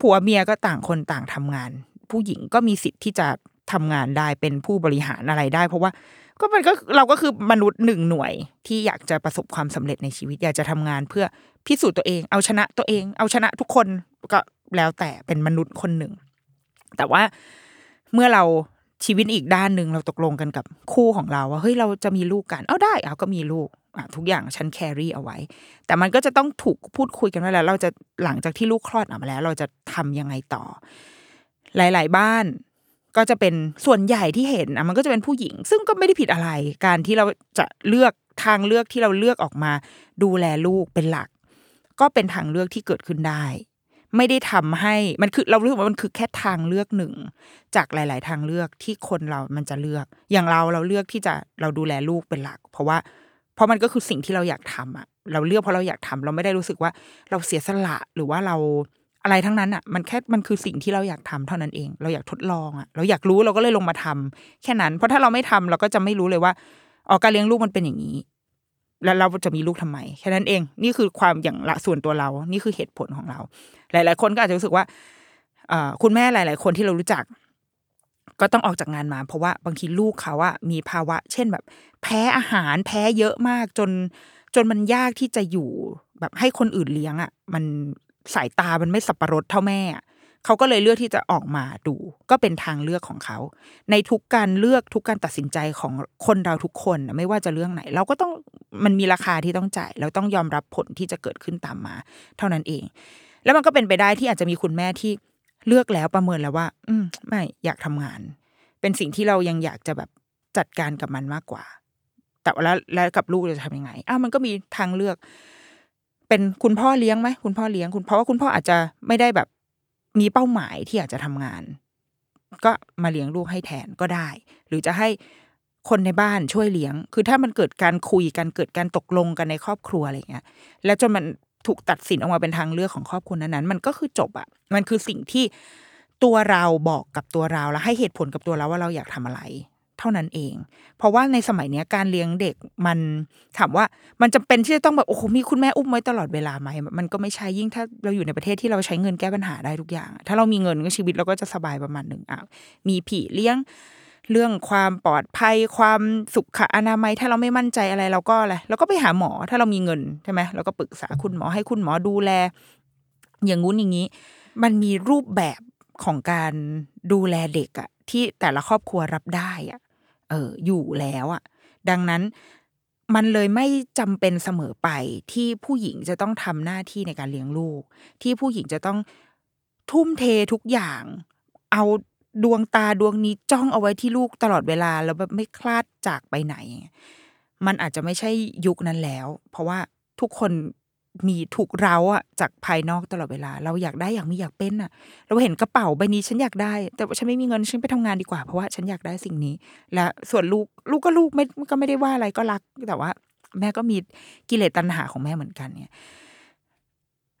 ผัวเมียก็ต่างคนต่างทำงาน ผู้หญิงก็มีสิทธิ์ที่จะทำงานได้เป็นผู้บริหารอะไรได้ เพราะว่าก็มันก็เราก็คือมนุษย์หนึ่งหน่วยที่อยากจะประสบความสำเร็จในชีวิตอยากจะทำงานเพื่อพิสูจน์ตัวเอง เอาชนะตัวเอง เอาชนะทุกคนก็แล้วแต่เป็นมนุษย์คนหนึ่ง แต่ว่าเมื่อเรา ชีวิตอีกด้านหนึ่งเราตกลงกันกับคู่ของเราว่าเฮ้ยเราจะมีลูกกัน เอาได้เอาก็มีลูกอะทุกอย่างฉันแครี่เอาไว้ แต่มันก็จะต้องถูกพูดคุยกันว่าแล้วเราจะหลังจากที่ลูกคลอดออกมาแล้ว เราจะทำยังไงต่อ หลาย ๆ บ้านก็จะเป็นส่วนใหญ่ที่เห็นอะมันก็จะเป็นผู้หญิง ซึ่งก็ไม่ได้ผิดอะไร การที่เราจะเลือกทางเลือกที่เราเลือกออกมา ดูแลลูกเป็นหลัก ก็เป็นทางเลือกที่เกิดขึ้นได้ ไม่ได้ทำให้มันคือเรารู้สึกว่ามันคือแค่ทางเลือกหนึ่ง จากหลาย ๆ ทางเลือกที่คนเรามันจะเลือก อย่างเราเราเลือกที่จะเราดูแลลูกเป็นหลัก เพราะว่าเพราะมันก็คือสิ่งที่เราอยากทำอะ เราเลือกเพราะเราอยากทำเราไม่ได้รู้สึกว่าเราเสียสละหรือว่าเราอะไรทั้งนั้นอะ มันแค่มันคือสิ่งที่เราอยากทำเท่านั้นเอง เราอยากทดลองอะ เราอยากรู้เราก็เลยลงมาทำแค่นั้น เพราะถ้าเราไม่ทำเราก็จะไม่รู้เลยว่าอ๋อการเลี้ยงลูกมันเป็นอย่างนี้ แล้วเราจะมีลูกทำไมแค่นั้นเอง นี่คือความอย่างละส่วนตัวเรา นี่คือเหตุผลของเรา หลาย ๆ คนก็อาจจะรู้สึกว่าอคุณแม่หลาย ๆ คนที่เรารู้จัก ก็ต้องออกจากงานมา เพราะว่าบางทีลูกเขาอะมีภาวะ เช่นแบบ แพ้อาหารแพ้เยอะมากจน จนมันยากที่จะอยู่แบบให้คนอื่นเลี้ยงอะมันสายตามันไม่สับประรดเท่าแม่อะ เขาก็เลยเลือกที่จะออกมาดู ก็เป็นทางเลือกของเขา ในทุกการเลือกทุกการตัดสินใจของคนเราทุกคนนะไม่ว่าจะเรื่องไหน เราก็ต้องมันมีราคาที่ต้องจ่ายเราต้องยอมรับผลที่จะเกิดขึ้นตามมา เท่านั้นเอง แล้วมันก็เป็นไปได้ที่อาจจะมีคุณแม่ที่เลือกแล้วประเมินแล้วว่า อืมไม่อยากทำงาน เป็นสิ่งที่เรายังอยากจะแบบจัดการกับมันมากกว่า แต่แล้วแล้วกับลูกเราจะทำยังไงอ้าวมันก็มีทางเลือก เป็นคุณพ่อเลี้ยงไหมคุณพ่อเลี้ยงคุณเพราะว่าคุณพ่ออาจจะไม่ได้แบบ มีเป้าหมายที่อยากจะทำงาน ก็มาเลี้ยงลูกให้แทนก็ได้ หรือจะให้คนในบ้านช่วยเลี้ยง คือถ้ามันเกิดการคุยกันเกิดการตกลงกันในครอบครัวอะไรเงี้ย แล้วจนมันถูกตัดสินออกมาเป็นทางเลือกของครอบครัวนั้นๆ มันก็คือจบอะมันคือสิ่งที่ตัวเราบอกกับตัวเราแล้วให้เหตุผลกับตัวเราว่าเราอยากทำอะไร ท่านั้นเอง เพราะว่าในสมัยเนี้ยการเลี้ยงเด็กมันถามว่ามันจำเป็นที่จะต้องแบบโอ้โหมีคุณแม่อุ้มไว้ตลอดเวลาไหมมันก็ไม่ใช่ยิ่งถ้าเราอยู่ในประเทศที่เราใช้เงินแก้ปัญหาได้ทุกอย่าง ถ้าเรามีเงินก็ชีวิตเราก็จะสบายประมาณหนึ่งอะมีผีเลี้ยงเรื่องความปลอดภัยความสุขอนามัย ถ้าเราไม่มั่นใจอะไรเราก็อะไรเราก็ไปหาหมอถ้าเรามีเงินใช่ไหมเราก็ปรึกษาคุณหมอให้คุณหมอดูแล อย่างงู้นอย่างนี้ มันมีรูปแบบของการดูแลเด็กอะที่แต่ละครอบครัวรับได้อะ อออยู่แล้วอะดังนั้นมันเลยไม่จำเป็นเสมอไปที่ผู้หญิงจะต้องทำหน้าที่ในการเลี้ยงลูก ที่ผู้หญิงจะต้องทุ่มเททุกอย่าง เอาดวงตาดวงนี้จ้องเอาไว้ที่ลูกตลอดเวลาแล้วแบบไม่คลาดจากไปไหน มันอาจจะไม่ใช่ยุคนั้นแล้ว เพราะว่าทุกคน มีถูกเร้าอะจากภายนอกตลอดเวลา เราอยากได้อยากมีอยากเป็นอะ เราเห็นกระเป๋าใบนี้ฉันอยากได้ แต่ว่าฉันไม่มีเงินฉันไปทำงานดีกว่าเพราะว่าฉันอยากได้สิ่งนี้ และส่วนลูกลูกก็ลูกไม่ก็ไม่ได้ว่าอะไรก็รัก แต่ว่า แม่ก็มีกิเลสตัณหาของแม่เหมือนกันเนี่ย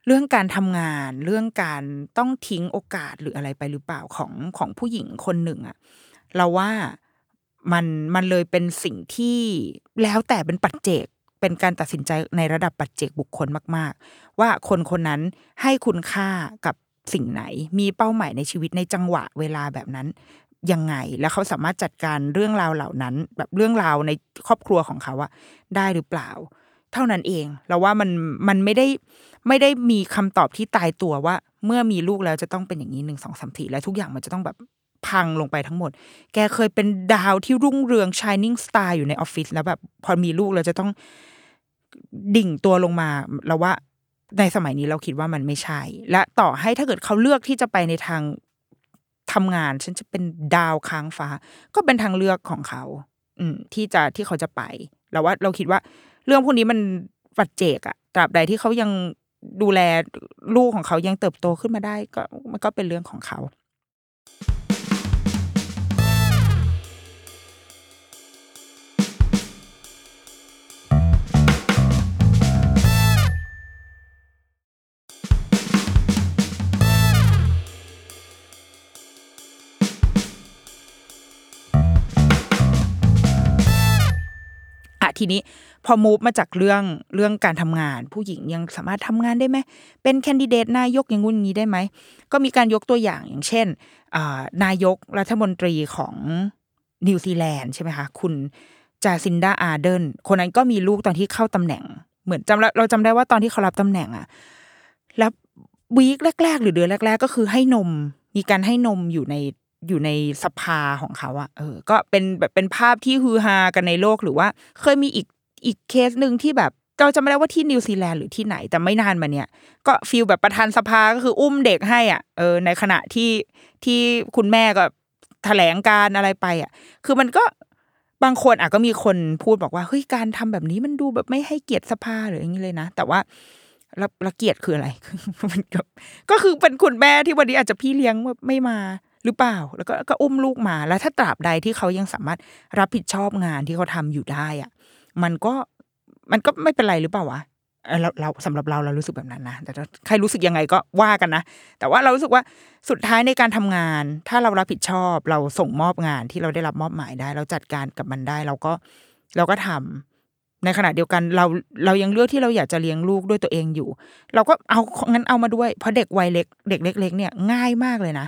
เรื่องการทำงานเรื่องการต้องทิ้งโอกาสหรืออะไรไปหรือเปล่าของของผู้หญิงคนหนึ่งอะเราว่ามันมันเลยเป็นสิ่งที่แล้วแต่เป็นปัจเจก เป็นการตัดสินใจในระดับปัจเจกบุคคลมาก ๆ ว่าคนคนนั้นให้คุณค่ากับสิ่งไหน มีเป้าหมายในชีวิตในจังหวะเวลาแบบนั้นยังไง แล้วเขาสามารถจัดการเรื่องราวเหล่านั้น แบบเรื่องราวในครอบครัวของเขาอะได้หรือเปล่า เท่านั้นเองเราว่ามันมันไม่ได้ไม่ได้มีคำตอบที่ตายตัวว่า เมื่อมีลูกแล้วจะต้องเป็นอย่างนี้หนึ่งสองสามสี่แล้วทุกอย่างมันจะต้องแบบพังลงไปทั้งหมด แกเคยเป็นดาวที่รุ่งเรือง shining star อยู่ในออฟฟิศแล้วแบบพอมีลูกแล้วจะต้อง ดิ่งตัวลงมาเราว่าในสมัยนี้เราคิดว่ามันไม่ใช่ และต่อให้ถ้าเกิดเขาเลือกที่จะไปในทางทำงาน ฉันจะเป็นดาวค้างฟ้า ก็เป็นทางเลือกของเขา อืม ที่จะที่เขาจะไปเราว่าเราคิดว่า เรื่องพวกนี้มันปัจเจกอะตราบใดที่เขายังดูแลลูกของเขายังเติบโตขึ้นมาได้ ก็มันก็เป็นเรื่องของเขา ทีนี้พอ move มาจากเรื่องเรื่องการทำงาน ผู้หญิงยังสามารถทำงานได้ไหมเป็นแคนดิเดตนายกอย่างงู้นงี้ได้ไหมก็มีการยกตัวอย่างอย่างเช่นนายกรัฐมนตรีของนิวซีแลนด์ใช่ไหมคะคุณจาซินดาอาร์เดิร์นคนนั้นก็มีลูกตอนที่เข้าตำแหน่ง เหมือนจำเราจำได้ว่าตอนที่เขารับตำแหน่งอะแล้ว week แรก ๆ หรือเดือนแรก ๆ ก็คือให้นมมีการให้นมอยู่ใน อยู่ในสภาของเขาอะเออ ก็เป็นแบบเป็นภาพที่ฮือฮากันในโลกหรือว่า เคยมีอีกอีกเคสหนึ่งที่แบบเราจำไม่ได้ว่าที่นิวซีแลนด์หรือที่ไหนแต่ไม่นานมาเนี้ยก็ feel แบบประธานสภาก็คืออุ้มเด็กให้อะเออในขณะที่ที่คุณแม่ก็แถลงการณ์อะไรไปอะ คือมันก็บางคนอะก็มีคนพูดบอกว่าเฮ้ยการทำแบบนี้มันดูแบบไม่ให้เกียรติสภาหรืออย่างนี้เลยนะ แต่ว่าแล้วแล้วเกียรติคืออะไรมันก็ก็คือเป็นคุณแม่ที่วันนี้อาจจะพี่เลี้ยงไม่มา หรือเปล่า แล้วก็ก็อุ้มลูกมาแล้วถ้าตราบใดที่เขายังสามารถรับผิดชอบงานที่เขาทำอยู่ได้อะมันก็มันก็ไม่เป็นไรหรือเปล่าวะเราเราสำหรับเราเรารู้สึกแบบนั้นนะแต่ใครรู้สึกยังไงก็ว่ากันนะ แต่ว่าเรารู้สึกว่าสุดท้ายในการทำงาน ถ้าเรารับผิดชอบ เราส่งมอบงานที่เราได้รับมอบหมายได้ เราจัดการกับมันได้เราก็เราก็ทำในขณะเดียวกันเราเรายังเลือกที่เราอยากจะเลี้ยงลูกด้วยตัวเองอยู่ เราก็เอางั้นเอามาด้วย เพราะเด็กวัยเล็ก เด็กเล็ก ๆ เนี่ยง่ายมากเลยนะ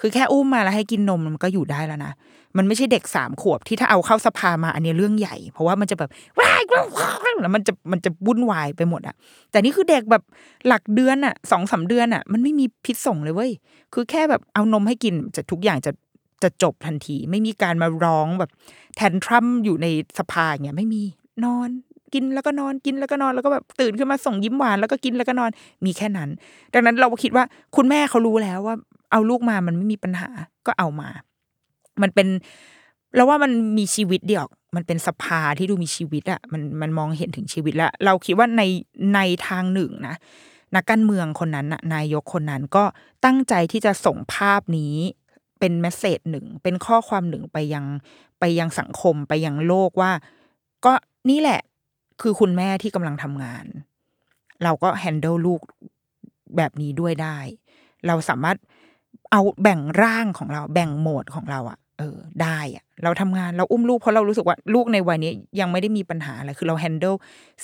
คือแค่อุ้มมาแล้วให้กินนมมันก็อยู่ได้แล้วนะมันไม่ใช่เด็กสามขวบที่ถ้าเอาเข้าสภามาอันนี้เรื่องใหญ่ เพราะว่ามันจะแบบว้ายแล้วมันจะมันจะวุ่นวายไปหมดอะแต่นี่คือเด็กแบบหลักเดือนอะสองสาเดือนอะมันไม่มีพิษส่งเลยเว้ยคือแค่แบบเอานมให้กินจะทุกอย่างจะจะจบทันที ไม่มีการมาร้องแบบแทนทรัมอยู่ในสภาอย่างเงี้ยไม่มีนอนกินแล้วก็นอนกินแล้วก็นอนแล้วก็แบบตื่นขึ้นมาส่งยิ้มหวานแล้วก็กินแล้วก็นอนมีแค่นั้น ดังนั้นเราคิดว่าคุณแม่เขารู้แล้วว่า เอาลูกมามันไม่มีปัญหาก็เอามา มันเป็นเราว่ามันมีชีวิตเดียวมันเป็นสภาที่ดูมีชีวิตอะมันมันมองเห็นถึงชีวิตแล้วเราคิดว่าในในทางหนึ่งนะนักการเมืองคนนั้นน่ะนายกคนนั้นก็ตั้งใจที่จะส่งภาพนี้เป็นเมสเซจหนึ่ง เป็นข้อความหนึ่งไปยังไปยังสังคมไปยังโลกว่า ก็นี่แหละคือคุณแม่ที่กำลังทำงาน เราก็แฮนเดิลลูกแบบนี้ด้วยได้ เราสามารถ เอาแบ่งร่างของเราแบ่งโหมดของเราอะเออได้อะเราทำงานเราอุ้มลูกเพราะเรารู้สึกว่าลูกในวัยนี้ยังไม่ได้มีปัญหาอะไรคือเราแฮนเดิล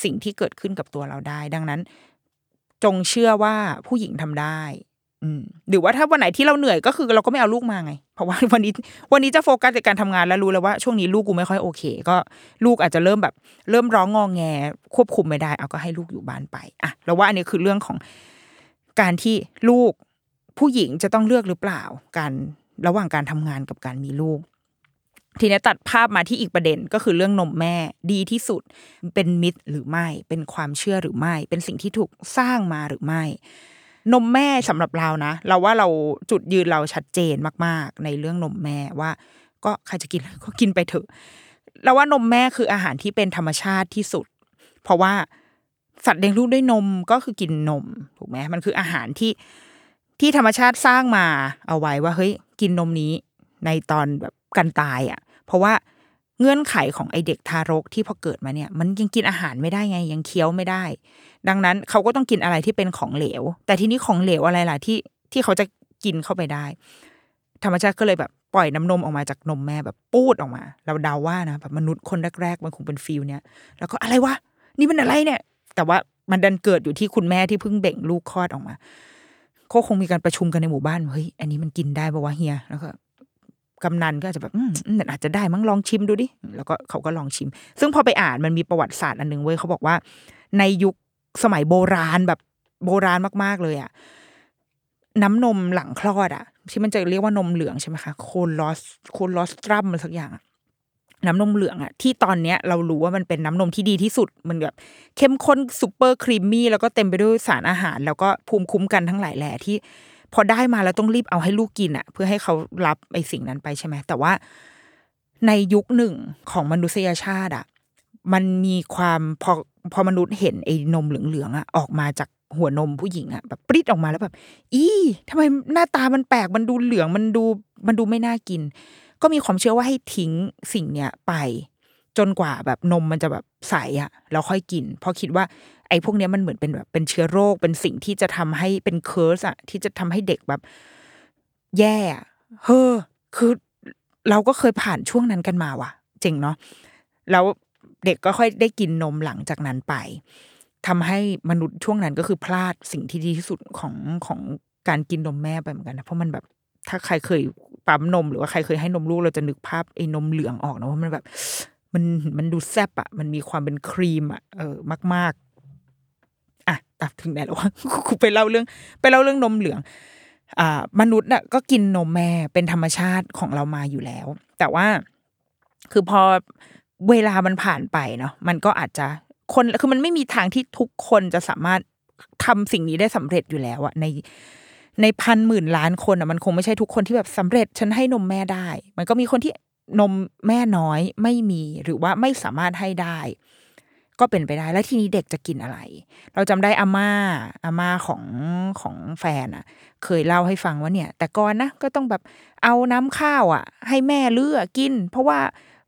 สิ่งที่เกิดขึ้นกับตัวเราได้ ดังนั้น จงเชื่อว่าผู้หญิงทำได้ อืมหรือว่าถ้าวันไหนที่เราเหนื่อยก็คือเราก็ไม่เอาลูกมาไง เพราะว่าวันนี้วันนี้จะโฟกัสในการทำงานแล้วรู้แล้วว่าช่วงนี้ลูกกูไม่ค่อยโอเค ก็ลูกอาจจะเริ่มแบบ เริ่มร้องงองแง ควบคุมไม่ได้เอาก็ให้ลูกอยู่บ้านไปอะเราว่าอันนี้คือเรื่องของการที่ลูก ผู้หญิงจะต้องเลือกหรือเปล่าการระหว่างการทำงานกับการมีลูก ทีนี้ตัดภาพมาที่อีกประเด็นก็คือเรื่องนมแม่ดีที่สุด เป็นมิตรหรือไม่ เป็นความเชื่อหรือไม่ เป็นสิ่งที่ถูกสร้างมาหรือไม่ นมแม่สำหรับเรานะ เราว่าเราจุดยืนเราชัดเจนมาก ๆ ในเรื่องนมแม่ว่า ก็ใครจะกินก็กินไปเถอะเราว่านมแม่คืออาหารที่เป็นธรรมชาติที่สุด เพราะว่าสัตว์เลี้ยงลูกด้วยนมก็คือกินนมถูกไหมมันคืออาหารที่ ที่ธรรมชาติสร้างมาเอาไว้ว่าเฮ้ยกินนมนี้ในตอนแบบกันตายอะ เพราะว่าเงื่อนไขของไอเด็กทารกที่พอเกิดมาเนี่ย มันยังกินอาหารไม่ได้ไงยังเคี้ยวไม่ได้ ดังนั้นเขาก็ต้องกินอะไรที่เป็นของเหลว แต่ทีนี้ของเหลวอะไรล่ะที่ที่เขาจะกินเข้าไปได้ ธรรมชาติก็เลยแบบปล่อยน้ำนมออกมาจากนมแม่แบบปูดออกมา เราเดาว่านะแบบมนุษย์คนแรกๆมันคงเป็นฟิลเนี่ยแล้วก็อะไรวะนี่มันอะไรเนี่ย แต่ว่ามันดันเกิดอยู่ที่คุณแม่ที่เพิ่งเบ่งลูกคลอดออกมา ก็คงมีการประชุมกันในหมู่บ้านเฮ้ยอันนี้มันกินได้ปะวะเฮียแล้วก็กำนันก็อาจจะแบบอืมมันอาจจะได้มั้งลองชิมดูดิแล้วก็เขาก็ลองชิม ซึ่งพอไปอ่านมันมีประวัติศาสตร์อันหนึ่งเว้ยเขาบอกว่า ในยุคสมัยโบราณแบบโบราณมากๆเลยอะน้ำนมหลังคลอดอะที่มันจะเรียกว่านมเหลืองใช่ไหมคะโคลอสโคลอสตรัมอะไรสักอย่างอะ น้ำนมเหลืองอะที่ตอนเนี้ยเรารู้ว่ามันเป็นน้ำนมที่ดีที่สุด มันแบบเข้มข้นซูเปอร์ครีมมี่แล้วก็เต็มไปด้วยสารอาหาร แล้วก็ภูมิคุ้มกันทั้งหลายแหล่ที่ พอได้มาแล้วต้องรีบเอาให้ลูกกินอะเพื่อให้เขารับไอ้สิ่งนั้นไปใช่ไหมแต่ว่าในยุคหนึ่งของมนุษยชาติอะมันมีความพอพอมนุษย์เห็นไอ้นมเหลืองๆอะออกมาจากหัวนมผู้หญิงอะแบบปริ๊ดออกมาแล้วแบบ อีทำไมหน้าตามันแปลกมันดูเหลืองมันดูมันดูไม่น่ากิน ก็มีความเชื่อว่าให้ทิ้งสิ่งเนี้ยไป จนกว่าแบบนมมันจะแบบใสอะแล้วค่อยกิน เพราะคิดว่าไอ้พวกเนี้ยมันเหมือนเป็นแบบเป็นเชื้อโรคเป็นสิ่งที่จะทำให้เป็นเคิร์สอะที่จะทำให้เด็กแบบ แย่เฮ้อคือเราก็เคยผ่านช่วงนั้นกันมาว่ะ เจ๋งเนาะแล้วเด็กก็ค่อยได้กินนมหลังจากนั้นไปทำให้มนุษย์ช่วงนั้นก็คือพลาดสิ่งที่ดีที่สุดของของการกินนมแม่ไปเหมือนกันนะเพราะมันแบบ ถ้าใครเคยปั๊มนม หรือว่าใครเคยให้นมลูกเราจะนึกภาพไอ้นมเหลืองออกนะว่ามันแบบ มันมันดูแซบอะมันมีความเป็นครีมอะเออมาก ๆ อะตับถึงไหนแล้ววะกูไปเล่าเรื่อง ไปเล่าเรื่องนมเหลือง อ่ามนุษย์น่ะก็กินนมแม่เป็นธรรมชาติของเรามาอยู่แล้ว แต่ว่าคือพอเวลามันผ่านไปเนาะมันก็อาจจะคนคือมันไม่มีทางที่ทุกคนจะสามารถทำสิ่งนี้ได้สำเร็จอยู่แล้วอะใน ในพันหมื่นล้านคนอะมันคงไม่ใช่ทุกคนที่แบบสำเร็จฉันให้นมแม่ได้ มันก็มีคนที่นมแม่น้อยไม่มีหรือว่าไม่สามารถให้ได้ ก็เป็นไปได้แล้วทีนี้เด็กจะกินอะไร เราจำได้อาม่าอาม่าของของแฟนอะ เคยเล่าให้ฟังว่าเนี่ย แต่ก่อนนะก็ต้องแบบเอาน้ำข้าวอะ ให้แม่เลือกกิน เพราะว่า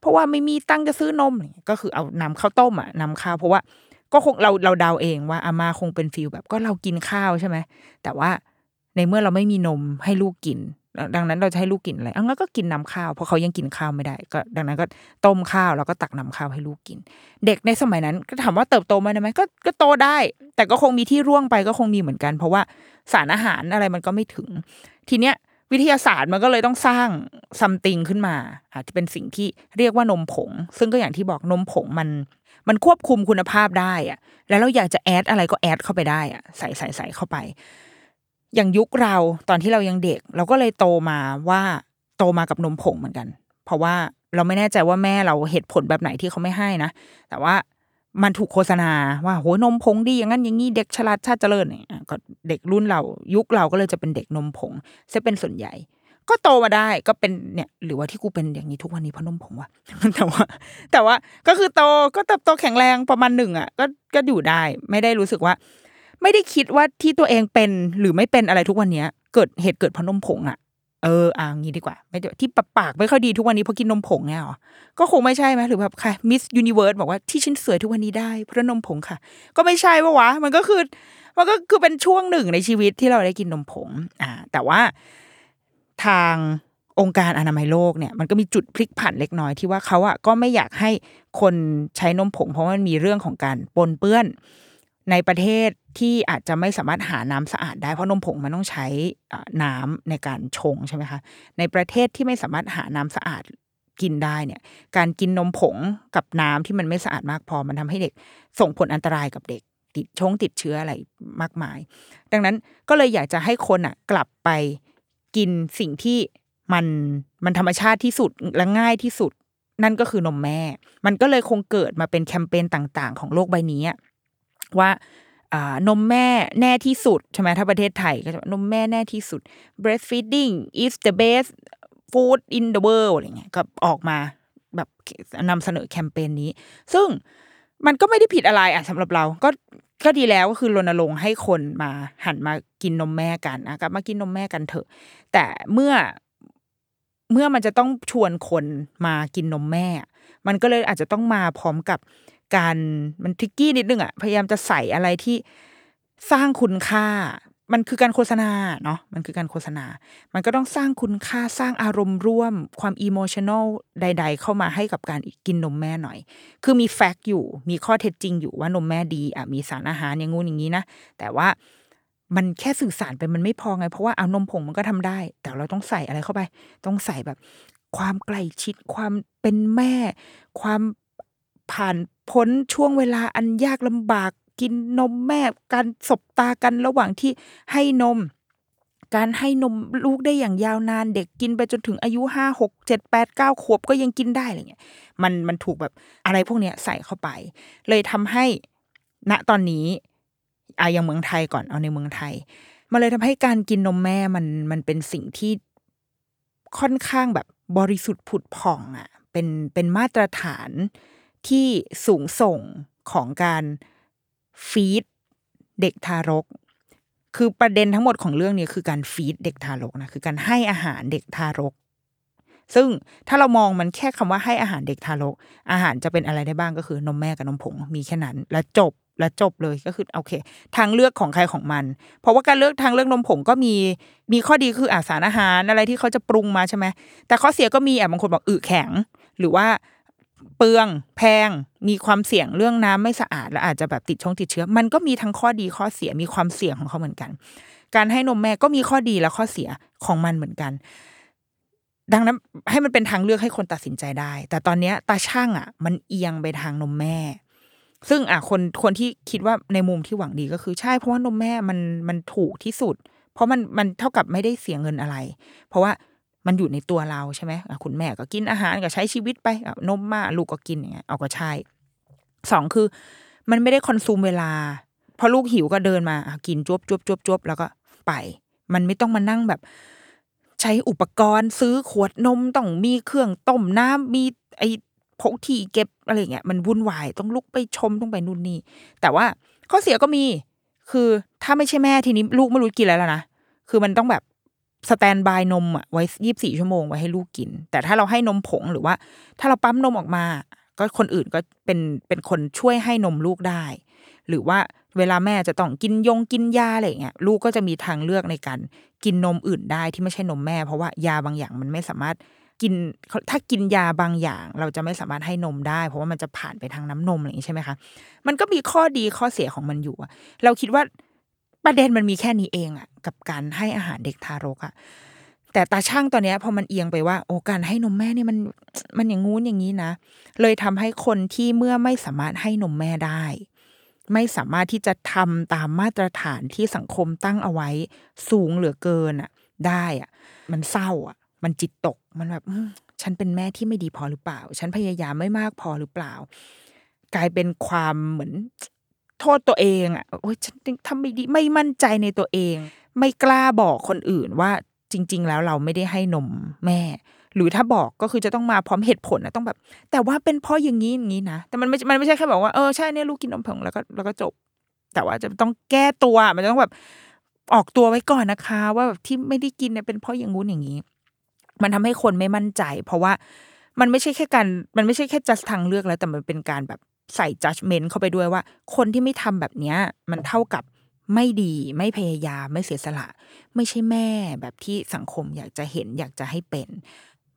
เพราะว่าไม่มีตังค์จะซื้อนมก็คือเอาน้ำข้าวต้มอะน้ำข้าวเพราะว่าก็คงเราเราเดาเองว่าอาม่าคงเป็นฟิลแบบก็เรากินข้าวใช่ไหมแต่ว่า ในเมื่อเราไม่มีนมให้ลูกกิน ดังนั้นเราจะให้ลูกกินอะไรอังั้นก็กินน้ำข้าวเพราะเขายังกินข้าวไม่ได้ ก็ ดังนั้นก็ต้มข้าวแล้วก็ตักน้ำข้าวให้ลูกกิน เด็กในสมัยนั้น ก็ถามว่าเติบโตมาได้ไหมก็ก็โตได้ แต่ก็คงมีที่ร่วงไปก็คงมีเหมือนกัน เพราะว่าสารอาหารอะไรมันก็ไม่ถึง ทีเนี้ยวิทยาศาสตร์มันก็เลยต้องสร้างซัมติงขึ้นมาอาจจะเป็นสิ่งที่เรียกว่านมผง ซึ่งก็อย่างที่บอกนมผงมันมันควบคุมคุณภาพได้อะแล้วเราอยากจะแอดอะไรก็แอดเข้าไปได้อะใส่ใส่ใส่เข้าไป อย่างยุคเราตอนที่เรายังเด็ก เราก็เลยโตมาว่าโตมากับนมผงเหมือนกัน เพราะว่าเราไม่แน่ใจว่าแม่เราเหตุผลแบบไหนที่เขาไม่ให้นะ แต่ว่ามันถูกโฆษณาว่าโหนมผงดีอย่างนั้นอย่างนี้เด็กฉลาดชาติเจริญเนี่ยก็เด็กรุ่นเรายุคเราก็เลยจะเป็นเด็กนมผงจะเป็นส่วนใหญ่ ก็โตมาได้ก็เป็นเนี่ย หรือว่าที่กูเป็นอย่างนี้ทุกวันนี้เพราะนมผงวะแต่ว่า แต่ว่าก็คือโตก็เติบโตแข็งแรงประมาณหนึ่งอะ ก็ก็อยู่ได้ ไม่ได้รู้สึกว่า ไม่ได้คิดว่าที่ตัวเองเป็นหรือไม่เป็นอะไรทุกวันเนี้ย เกิดเหตุเกิดเพราะนมผงอะเอออ่างี้ดีกว่า ไม่ที่ปากไม่ค่อยดีทุกวันนี้เพราะกินนมผงไงหรอก็คงไม่ใช่ไหมหรือแบบใครมิสยูนิเวิร์สบอกว่าที่ฉันสวยทุกวันนี้ได้เพราะนมผงค่ะ ก็ไม่ใช่ปะวะ มันก็คือ มันก็คือเป็นช่วงหนึ่งในชีวิตที่เราได้กินนมผง อ่า แต่ว่าทางองค์การอนามัยโลกเนี่ยมันก็มีจุดพลิกผันเล็กน้อยที่ว่าเขาอะก็ไม่อยากให้คนใช้นมผง เพราะมันมีเรื่องของการปนเปื้อน ในประเทศที่อาจจะไม่สามารถหาน้ำสะอาดได้เพราะนมผงมันต้องใช้น้ำในการชงใช่ไหมคะในประเทศที่ไม่สามารถหาน้ำสะอาดกินได้เนี่ย การกินนมผงกับน้ำที่มันไม่สะอาดมากพอมันทำให้เด็กส่งผลอันตรายกับเด็ก ติดชงติดเชื้ออะไรมากมาย ดังนั้นก็เลยอยากจะให้คนอะ กลับไปกินสิ่งที่มันมันธรรมชาติที่สุดและง่ายที่สุด นั่นก็คือนมแม่ มันก็เลยคงเกิดมาเป็นแคมเปญต่าง ๆ ของโลกใบนี้ ว่านมแม่แน่ที่สุดใช่ไหมถ้าประเทศไทยก็จะนมแม่แน่ที่สุด breastfeeding is the best food in the world อะไรเงี้ยก็ออกมาแบบนำเสนอแคมเปญนี้ ซึ่งมันก็ไม่ได้ผิดอะไรอะสำหรับเราก็ก็ดีแล้วก็คือรณรงค์ให้คนมาหันมากินนมแม่กันนะกลับมากินนมแม่กันเถอะ แต่เมื่อเมื่อมันจะต้องชวนคนมากินนมแม่ มันก็เลยอาจจะต้องมาพร้อมกับ การมันทิกกี้นิดนึงอะพยายามจะใส่อะไรที่สร้างคุณค่า มันคือการโฆษณาเนาะมันคือการโฆษณา มันก็ต้องสร้างคุณค่าสร้างอารมณ์ร่วม ความอิโมชันอลใด ๆ เข้ามาให้กับการกินนมแม่หน่อย คือมีแฟกต์อยู่ มีข้อเท็จจริงอยู่ว่านมแม่ดีอะมีสารอาหารอย่างงู้นอย่างนี้นะแต่ว่ามันแค่สื่อสารไปมันไม่พอไง เพราะว่าเอานมผงมันก็ทำได้ แต่เราต้องใส่อะไรเข้าไป ต้องใส่แบบ ความใกล้ชิดความเป็นแม่ ความ ผ่านพ้นช่วงเวลาอันยากลำบากกินนมแม่การสบตากันระหว่างที่ให้นม การให้นมลูกได้อย่างยาวนานเด็กกินไปจนถึงอายุห้าหกเจ็ดแปดเก้าขวบก็ยังกินได้อะไรเงี้ยมันมันถูกแบบอะไรพวกเนี้ยใส่เข้าไป เลยทำให้ณตอนนี้อะอย่างเมืองไทยก่อนเอาในเมืองไทย มันเลยทำให้การกินนมแม่มันมันเป็นสิ่งที่ค่อนข้างแบบบริสุทธิ์ผุดผ่องอะ่ะเป็นเป็นมาตรฐาน ที่สูงส่งของการฟีดเด็กทารก คือประเด็นทั้งหมดของเรื่องนี้คือการฟีดเด็กทารกนะคือการให้อาหารเด็กทารก ซึ่งถ้าเรามองมันแค่คำว่าให้อาหารเด็กทารก อาหารจะเป็นอะไรได้บ้างก็คือนมแม่กับนมผงมีแค่นั้น และจบและจบเลยก็คือโอเค ทางเลือกของใครของมัน เพราะว่าการเลือกทางเลือกนมผงก็มีมีข้อดีคืออาสารอาหารอะไรที่เขาจะปรุงมาใช่ไหมแต่ข้อเสียก็มีอะบางคนบอกอึแข็ง หรือว่า เปลืองแพง มีความเสี่ยงเรื่องน้ำไม่สะอาด และอาจจะแบบติดชงติดเชื้อ มันก็มีทั้งข้อดีข้อเสียมีความเสี่ยงของเขาเหมือนกัน การให้นมแม่ก็มีข้อดีและข้อเสียของมันเหมือนกัน ดังนั้นให้มันเป็นทางเลือกให้คนตัดสินใจได้ แต่ตอนนี้ตาช่างอะ มันเอียงไปทางนมแม่ ซึ่งอะคนคนที่คิดว่าในมุมที่หวังดีก็คือใช่เพราะว่านมแม่มันมันถูกที่สุด เพราะมันมันเท่ากับไม่ได้เสียเงินอะไร เพราะว่า มันอยู่ในตัวเราใช่ไหมคุณแม่ก็กินอาหารก็ใช้ชีวิตไปนมมาลูกก็กินอย่างเงี้ยเอาก็ใช่สองคือ มันไม่ได้คอนซูมเวลาพอลูกหิวก็เดินมากินจวบจวบจวบจวบแล้วก็ไป มันไม่ต้องมานั่งแบบ ใช้อุปกรณ์ซื้อขวดนมต้องมีเครื่องต้มน้ำมีไอ้พกที่เก็บอะไรเงี้ยมันวุ่นวายต้องลุกไปชมต้องไปนู่นนี่แต่ว่าข้อเสียก็มี คือถ้าไม่ใช่แม่ทีนี้ลูกไม่รู้กินอะไรแล้วนะคือมันต้องแบบ สแตนบายนมอะไว้ยี่บสี่ชั่วโมงไว้ให้ลูกกิน แต่ถ้าเราให้นมผงหรือว่า ถ้าเราปั๊มนมออกมา ก็คนอื่นก็เป็นเป็นคนช่วยให้นมลูกได้ หรือว่าเวลาแม่จะต้องกินยงกินยาอะไรเงี้ยลูกก็จะมีทางเลือกในการกินนมอื่นได้ที่ไม่ใช่นมแม่ เพราะว่ายาบางอย่างมันไม่สามารถกินถ้ากินยาบางอย่างเราจะไม่สามารถให้นมได้ เพราะว่ามันจะผ่านไปทางน้ำนมอะไรอย่างนี้ใช่ไหมคะมันก็มีข้อดีข้อเสียของมันอยู่เราคิดว่า ประเด็นมันมีแค่นี้เองอะกับการให้อาหารเด็กทารกอะแต่ตาช่างตอนนี้พอมันเอียงไปว่า โอ้การให้นมแม่นี่มันมันอย่างงู้นอย่างนี้นะ เลยทำให้คนที่เมื่อไม่สามารถให้นมแม่ได้ ไม่สามารถที่จะทำตามมาตรฐานที่สังคมตั้งเอาไว้ สูงเหลือเกินอะ ได้อะ มันเศร้าอะ มันจิตตกมันแบบฉันเป็นแม่ที่ไม่ดีพอหรือเปล่า ฉันพยายามไม่มากพอหรือเปล่า กลายเป็นความเหมือน โทษตัวเองอะโอ้ยฉันทำไม่ดีไม่มั่นใจในตัวเอง ไม่กล้าบอกคนอื่นว่าจริง ๆ แล้วเราไม่ได้ให้นมแม่ หรือถ้าบอกก็คือจะต้องมาพร้อมเหตุผลนะต้องแบบ แต่ว่าเป็นเพราะอย่างนี้อย่างนี้นะแต่มันไม่มันไม่ใช่แค่บอกว่าเออใช่เนี่ยลูกกินนมผงแล้วก็แล้วก็จบ แต่ว่าจะต้องแก้ตัวมันต้องแบบออกตัวไว้ก่อนนะคะ ว่าแบบที่ไม่ได้กินเนี่ยเป็นเพราะอย่างงู้นอย่างนี้ มันทำให้คนไม่มั่นใจ เพราะว่ามันไม่ใช่แค่การมันไม่ใช่แค่จัดทางเลือกแล้ว แต่มันเป็นการแบบ ใส่ judgment เข้าไปด้วยว่า คนที่ไม่ทำแบบเนี้ย มันเท่ากับไม่ดีไม่พยายามไม่เสียสละ ไม่ใช่แม่แบบที่สังคมอยากจะเห็นอยากจะให้เป็น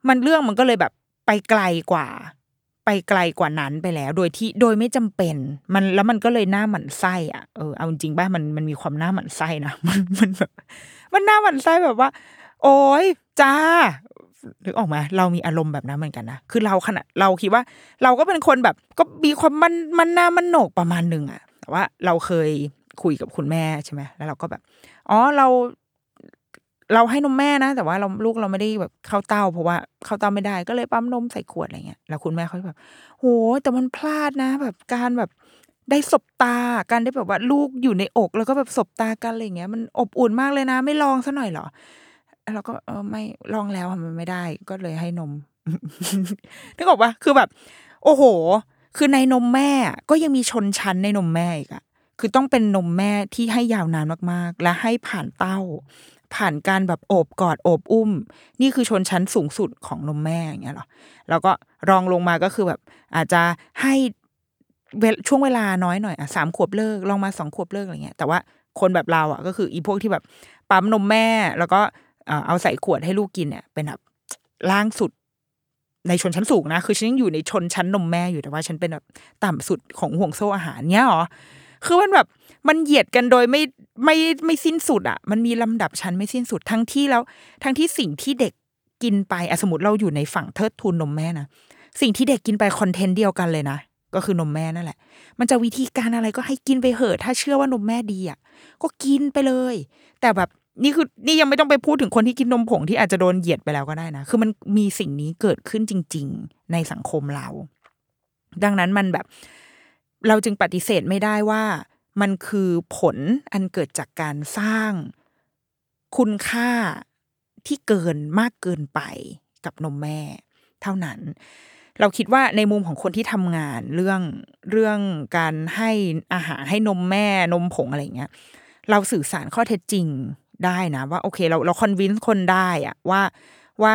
มันเรื่องมันก็เลยแบบไปไกลกว่า ไปไกลกว่านั้นไปแล้ว โดยที่โดยไม่จำเป็น มันแล้วมันก็เลยหน้าหมันไส้อะเออเอาจริงป่ะมันมันมีความหน้าหมันไส้นะมันมันแบบมันหน้าหมันไส้แบบว่า โอ้ยจ้า หรือออกมาเรามีอารมณ์แบบนั้นเหมือนกันนะคือเราขนาดเราคิดว่า เราก็เป็นคนแบบก็มีความมันมันหน้ามันโหนกประมาณหนึ่งอะแต่ว่าเราเคยคุยกับคุณแม่ใช่ไหมแล้วเราก็แบบอ๋อเราเราให้นมแม่นะ แต่ว่าเราลูกเราไม่ได้แบบเข้าเต้า เพราะว่าเข้าเต้าไม่ได้ก็เลยปั๊มนมใส่ขวดอะไรเงี้ยแล้วคุณแม่เขาแบบโหแต่มันพลาดนะ แบบการแบบได้สบตาการได้แบบว่าลูกอยู่ในอก แล้วก็แบบสบตากันอะไรเงี้ยมันอบอุ่นมากเลยนะ ไม่ลองซะหน่อยเหรอ แล้วก็เออไม่ลองแล้วมันไม่ได้ ก็เลยให้นมนึกออกปะคือแบบ โอ้โห คือในนมแม่ก็ยังมีชนชั้นในนมแม่อีกอะคือต้องเป็นนมแม่ที่ให้ยาวนานมากๆ และให้ผ่านเต้า ผ่านการแบบโอบกอดโอบอุ้ม นี่คือชนชั้นสูงสุดของนมแม่อย่างเงี้ยหรอแล้วก็รองลงมาก็คือแบบ อาจจะให้ช่วงเวลาน้อยหน่อยอะสามขวบเลิกลองมาสองขวบเลิกอะไรเงี้ยแต่ว่าคนแบบเราอะ ก็คืออีพวกที่แบบปั๊มนมแม่ แล้วก็ เอาใส่ขวดให้ลูกกินเนี่ยเป็นแบบล่างสุดในชนชั้นสูงนะ คือฉันยังอยู่ในชนชั้นนมแม่อยู่แต่ว่าฉันเป็นแบบต่ำสุดของห่วงโซ่อาหารเนี้ยหรอคือมันแบบมันเหยียดกันโดยไม่ไม่ไม่สิ้นสุดอะ มันมีลำดับชั้นไม่สิ้นสุดทั้งที่แล้ว ทั้งที่สิ่งที่เด็กกินไปอสมมติเราอยู่ในฝั่งเทิดทูนนมแม่นะสิ่งที่เด็กกินไปคอนเทนต์เดียวกันเลยนะก็คือนมแม่นั่นแหละ มันจะวิธีการอะไรก็ให้กินไปเหอะ ถ้าเชื่อว่านมแม่ดีอะก็กินไปเลย แต่แบบ นี่คือนี่ยังไม่ต้องไปพูดถึงคนที่กินนมผงที่อาจจะโดนเหยียดไปแล้วก็ได้นะ คือมันมีสิ่งนี้เกิดขึ้นจริง ๆ ในสังคมเรา ดังนั้นมันแบบ เราจึงปฏิเสธไม่ได้ว่า มันคือผลอันเกิดจากการสร้างคุณค่าที่เกินมากเกินไปกับนมแม่ เท่านั้น เราคิดว่าในมุมของคนที่ทำงานเรื่องเรื่องการให้อาหารให้นมแม่นมผงอะไรเงี้ย เราสื่อสารข้อเท็จจริง ได้นะว่าโอเค เราเราคอนวินส์คนได้อะว่าว่า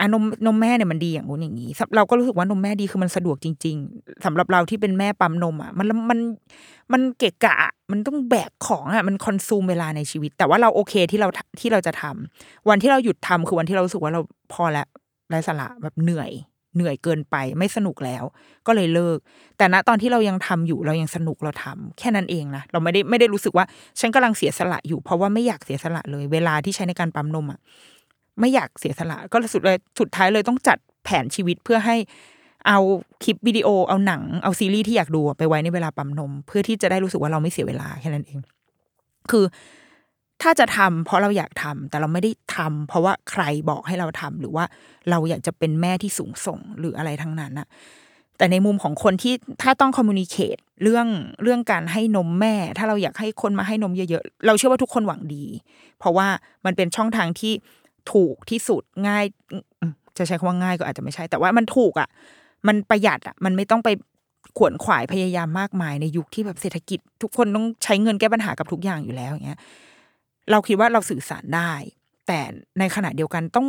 อานมนมแม่เนี่ยมันดีอย่างนู้นอย่างนี้ เราก็รู้สึกว่านมแม่ดีคือมันสะดวกจริง ๆสำหรับเราที่เป็นแม่ปั๊มนมอะมันมันมันเกะกะ มันต้องแบกของอะมันคอนซูมเวลาในชีวิต แต่ว่าเราโอเคที่เราที่เราจะทำวันที่เราหยุดทำคือวันที่เรารู้สึกว่าเราพอแล้วไร้สาระแบบเหนื่อย เหนื่อยเกินไปไม่สนุกแล้ว ก็เลยเลิก แต่ณตอนที่เรายังทำอยู่เรายังสนุกเราทำแค่นั้นเองนะเราไม่ได้ไม่ได้รู้สึกว่า ฉันกำลังเสียสละอยู่ เพราะว่าไม่อยากเสียสละเลย เวลาที่ใช้ในการปั๊มนมอะไม่อยากเสียสละ ก็สุดเลยสุดท้ายเลยต้องจัดแผนชีวิตเพื่อให้เอาคลิปวิดีโอเอาหนังเอาซีรีส์ที่อยากดูไปไว้ในเวลาปั๊มนม เพื่อที่จะได้รู้สึกว่าเราไม่เสียเวลาแค่นั้นเอง คือ ถ้าจะทำเพราะเราอยากทำแต่เราไม่ได้ทำเพราะว่าใครบอกให้เราทำหรือว่าเราอยากจะเป็นแม่ที่สูงส่งหรืออะไรทั้งนั้นอะแต่ในมุมของคนที่ถ้าต้องคอมมูนิเคตเรื่องเรื่องการให้นมแม่ ถ้าเราอยากให้คนมาให้นมเยอะๆ เราเชื่อว่าทุกคนหวังดี เพราะว่ามันเป็นช่องทางที่ถูกที่สุดง่าย จะใช้คำว่าง่ายก็อาจจะไม่ใช่ แต่ว่ามันถูกอะ มันประหยัดอะ มันไม่ต้องไปขวนขวายพยายามมากมายในยุคที่แบบเศรษฐกิจ ทุกคนต้องใช้เงินแก้ปัญหากับทุกอย่างอยู่แล้วอย่างเงี้ย เราคิดว่าเราสื่อสารได้ แต่ในขณะเดียวกันต้อง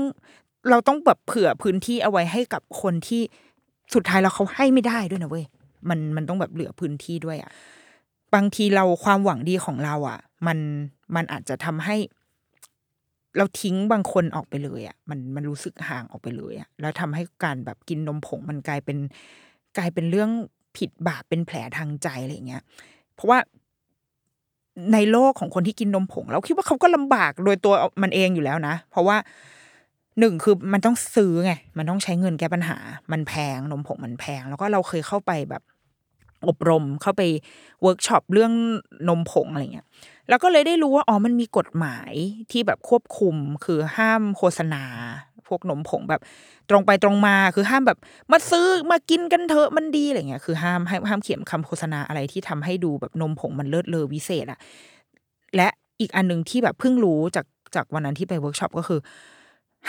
เราต้องแบบเผื่อพื้นที่เอาไว้ให้กับคนที่สุดท้ายเราเขาให้ไม่ได้ด้วยนะเว้ยมันมันต้องแบบเหลือพื้นที่ด้วยอะบางทีเราความหวังดีของเราอะ มันมันอาจจะทำให้ เราทิ้งบางคนออกไปเลยอะ่ะ มันมันรู้สึกห่างออกไปเลยอะ่ะแล้วทำให้การแบบกินนมผงมันกลายเป็นกลายเป็นเรื่องผิดบาปเป็นแผลทางใจอะไรเงี้ย เพราะว่า ในโลกของคนที่กินนมผง เราคิดว่าเขาก็ลำบากโดยตัวมันเองอยู่แล้วนะ เพราะว่าหนึ่งคือมันต้องซื้อไง มันต้องใช้เงินแก้ปัญหา มันแพงนมผงมันแพง แล้วก็เราเคยเข้าไปแบบอบรมเข้าไปเวิร์กช็อปเรื่องนมผงอะไรเงี้ย แล้วก็เลยได้รู้ว่าอ๋อมันมีกฎหมายที่แบบควบคุมคือห้ามโฆษณา พวกนมผงแบบ ตรงไปตรงมาคือห้ามแบบมาซื้อมากินกันเถอะมันดีอะไรเงี้ยคือห้ามห้ามเขียนคำโฆษณาอะไรที่ทำให้ดูแบบนมผงมันเลิศเลอวิเศษอะและอีกอันหนึ่งที่แบบเพิ่งรู้จากจากวันนั้นที่ไปเวิร์กช็อปก็คือ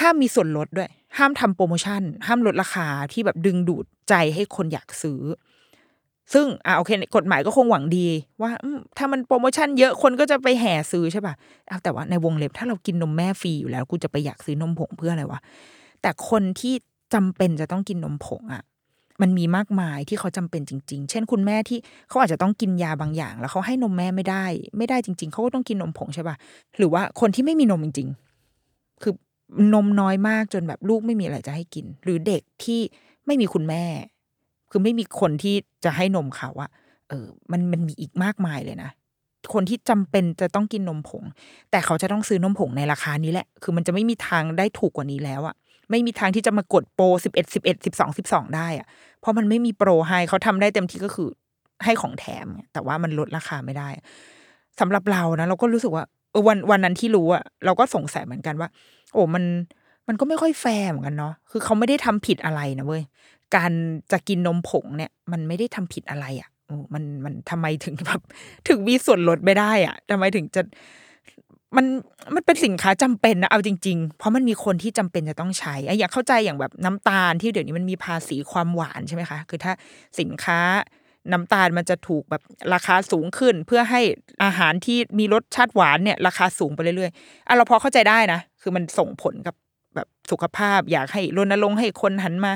ห้ามมีส่วนลดด้วย ห้ามทำโปรโมชั่น ห้ามลดราคาที่แบบดึงดูดใจให้คนอยากซื้อ ซึ่งอ่าโอเคกฎหมายก็คงหวังดีว่าถ้ามันโปรโมชั่นเยอะคนก็จะไปแห่ซื้อใช่ป่ะเอาแต่ว่าในวงเล็บถ้าเรากินนมแม่ฟรีอยู่แล้ว กูจะไปอยากซื้อนมผงเพื่ออะไรวะ แต่คนที่จำเป็นจะต้องกินนมผงอะมันมีมากมายที่เขาจำเป็นจริง ๆ เช่น คุณแม่ที่เขาอาจจะต้องกินยาบางอย่าง แล้วเขาให้นมแม่ไม่ได้ ไม่ได้จริง ๆ เขาก็ต้องกินนมผงใช่ป่ะหรือว่าคนที่ไม่มีนมจริง ๆ คือนมน้อยมากจนแบบลูกไม่มีอะไรจะให้กิน หรือเด็กที่ไม่มีคุณแม่ คือไม่มีคนที่จะให้นมเขาอะเออ มันมันมีอีกมากมายเลยนะคนที่จำเป็นจะต้องกินนมผง แต่เขาจะต้องซื้อนมผงในราคานี้แหละ คือมันจะไม่มีทางได้ถูกกว่านี้แล้วอะ ไม่มีทางที่จะมากดโปรสิบเอ็ดสิบเอ็ดสิบสองสิบสองได้อะเพราะมันไม่มีโปรให้เขาทำได้เต็มที่ก็คือให้ของแถม แต่ว่ามันลดราคาไม่ได้สำหรับเรานะเราก็รู้สึกว่าเออวันวันนั้นที่รู้อะเราก็สงสัยเหมือนกันว่า โอ้มันมันก็ไม่ค่อยแฟร์เหมือนกันเนาะคือเขาไม่ได้ทำผิดอะไรนะเว้ยการจะกินนมผงเนี่ย มันไม่ได้ทำผิดอะไรอะ่ะมันมันทำไมถึงแบบถึงมีส่วนลดไม่ได้อะ่ะทำไมถึงจะ มันมันเป็นสินค้าจำเป็นนะเอาจริง ๆ เพราะมันมีคนที่จำเป็นจะต้องใช้อะอยากเข้าใจอย่างแบบน้ำตาลที่เดี๋ยวนี้มันมีภาษีความหวานใช่ไหมคะ คือถ้าสินค้าน้ำตาลมันจะถูกแบบราคาสูงขึ้น เพื่อให้อาหารที่มีรสชาติหวานเนี่ย ราคาสูงไปเรื่อยๆอะเราพอเข้าใจได้นะ คือมันส่งผลกับแบบสุขภาพ อยากให้รณรงค์ให้คนหันมา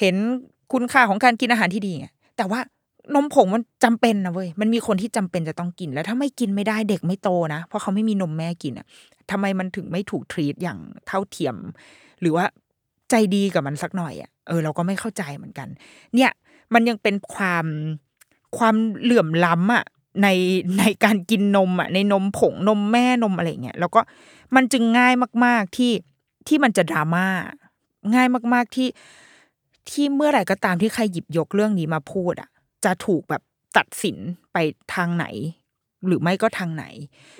เห็นคุณค่าของการกินอาหารที่ดีไงแต่ว่า นมผงมันจำเป็นนะเว้ย มันมีคนที่จำเป็นจะต้องกิน แล้วถ้าไม่กินไม่ได้เด็กไม่โตนะ เพราะเขาไม่มีนมแม่กินอะทำไมมันถึงไม่ถูกทรีตอย่างเท่าเทียม หรือว่าใจดีกับมันสักหน่อยอะ เออเราก็ไม่เข้าใจเหมือนกัน เนี่ยมันยังเป็นความความเหลื่อมล้ำอะในในการกินนมอะในนมผงนมแม่นมอะไรเงี้ยแล้วก็มันจึงง่ายมาก ๆที่ที่มันจะดราม่าง่ายมาก ๆที่ที่เมื่อไหร่ก็ตามที่ใครหยิบยกเรื่องนี้มาพูดอะ จะถูกแบบตัดสินไปทางไหน หรือไม่ก็ทางไหน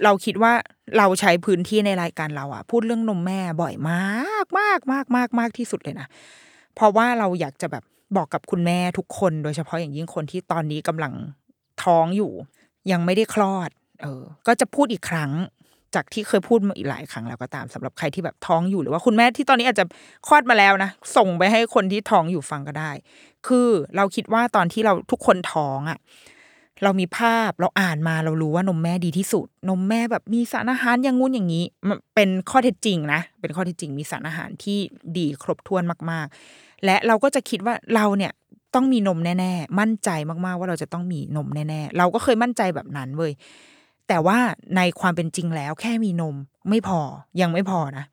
เราคิดว่าเราใช้พื้นที่ในรายการเราอะพูดเรื่องนมแม่บ่อยมากมากมากมากมากที่สุดเลยนะเพราะว่าเราอยากจะแบบบอกกับคุณแม่ทุกคน โดยเฉพาะอย่างยิ่งคนที่ตอนนี้กำลังท้องอยู่ ยังไม่ได้คลอด เออ ก็จะพูดอีกครั้ง จากที่เคยพูดมาอีกหลายครั้งแล้วก็ตามสำหรับใครที่แบบท้องอยู่หรือว่าคุณแม่ที่ตอนนี้อาจจะคลอดมาแล้วนะส่งไปให้คนที่ท้องอยู่ฟังก็ได้ คือเราคิดว่าตอนที่เราทุกคนท้องอะ่ะเรามีภาพเราอ่านมาเรารู้ว่านมแม่ดีที่สุด นมแม่แบบมีสารอาหารอย่างงู้นอย่างนี้มันเป็นข้อเท็จจริงนะ เป็นข้อเท็จจริงมีสารอาหารที่ดีครบถ้วนมากๆ และเราก็จะคิดว่าเราเนี่ยต้องมีนมแน่ ๆ มั่นใจมากๆว่าเราจะต้องมีนมแน่ ๆ เราก็เคยมั่นใจแบบนั้นเว้ย แต่ว่าในความเป็นจริงแล้วแค่มีนมไม่พอยังไม่พอนะ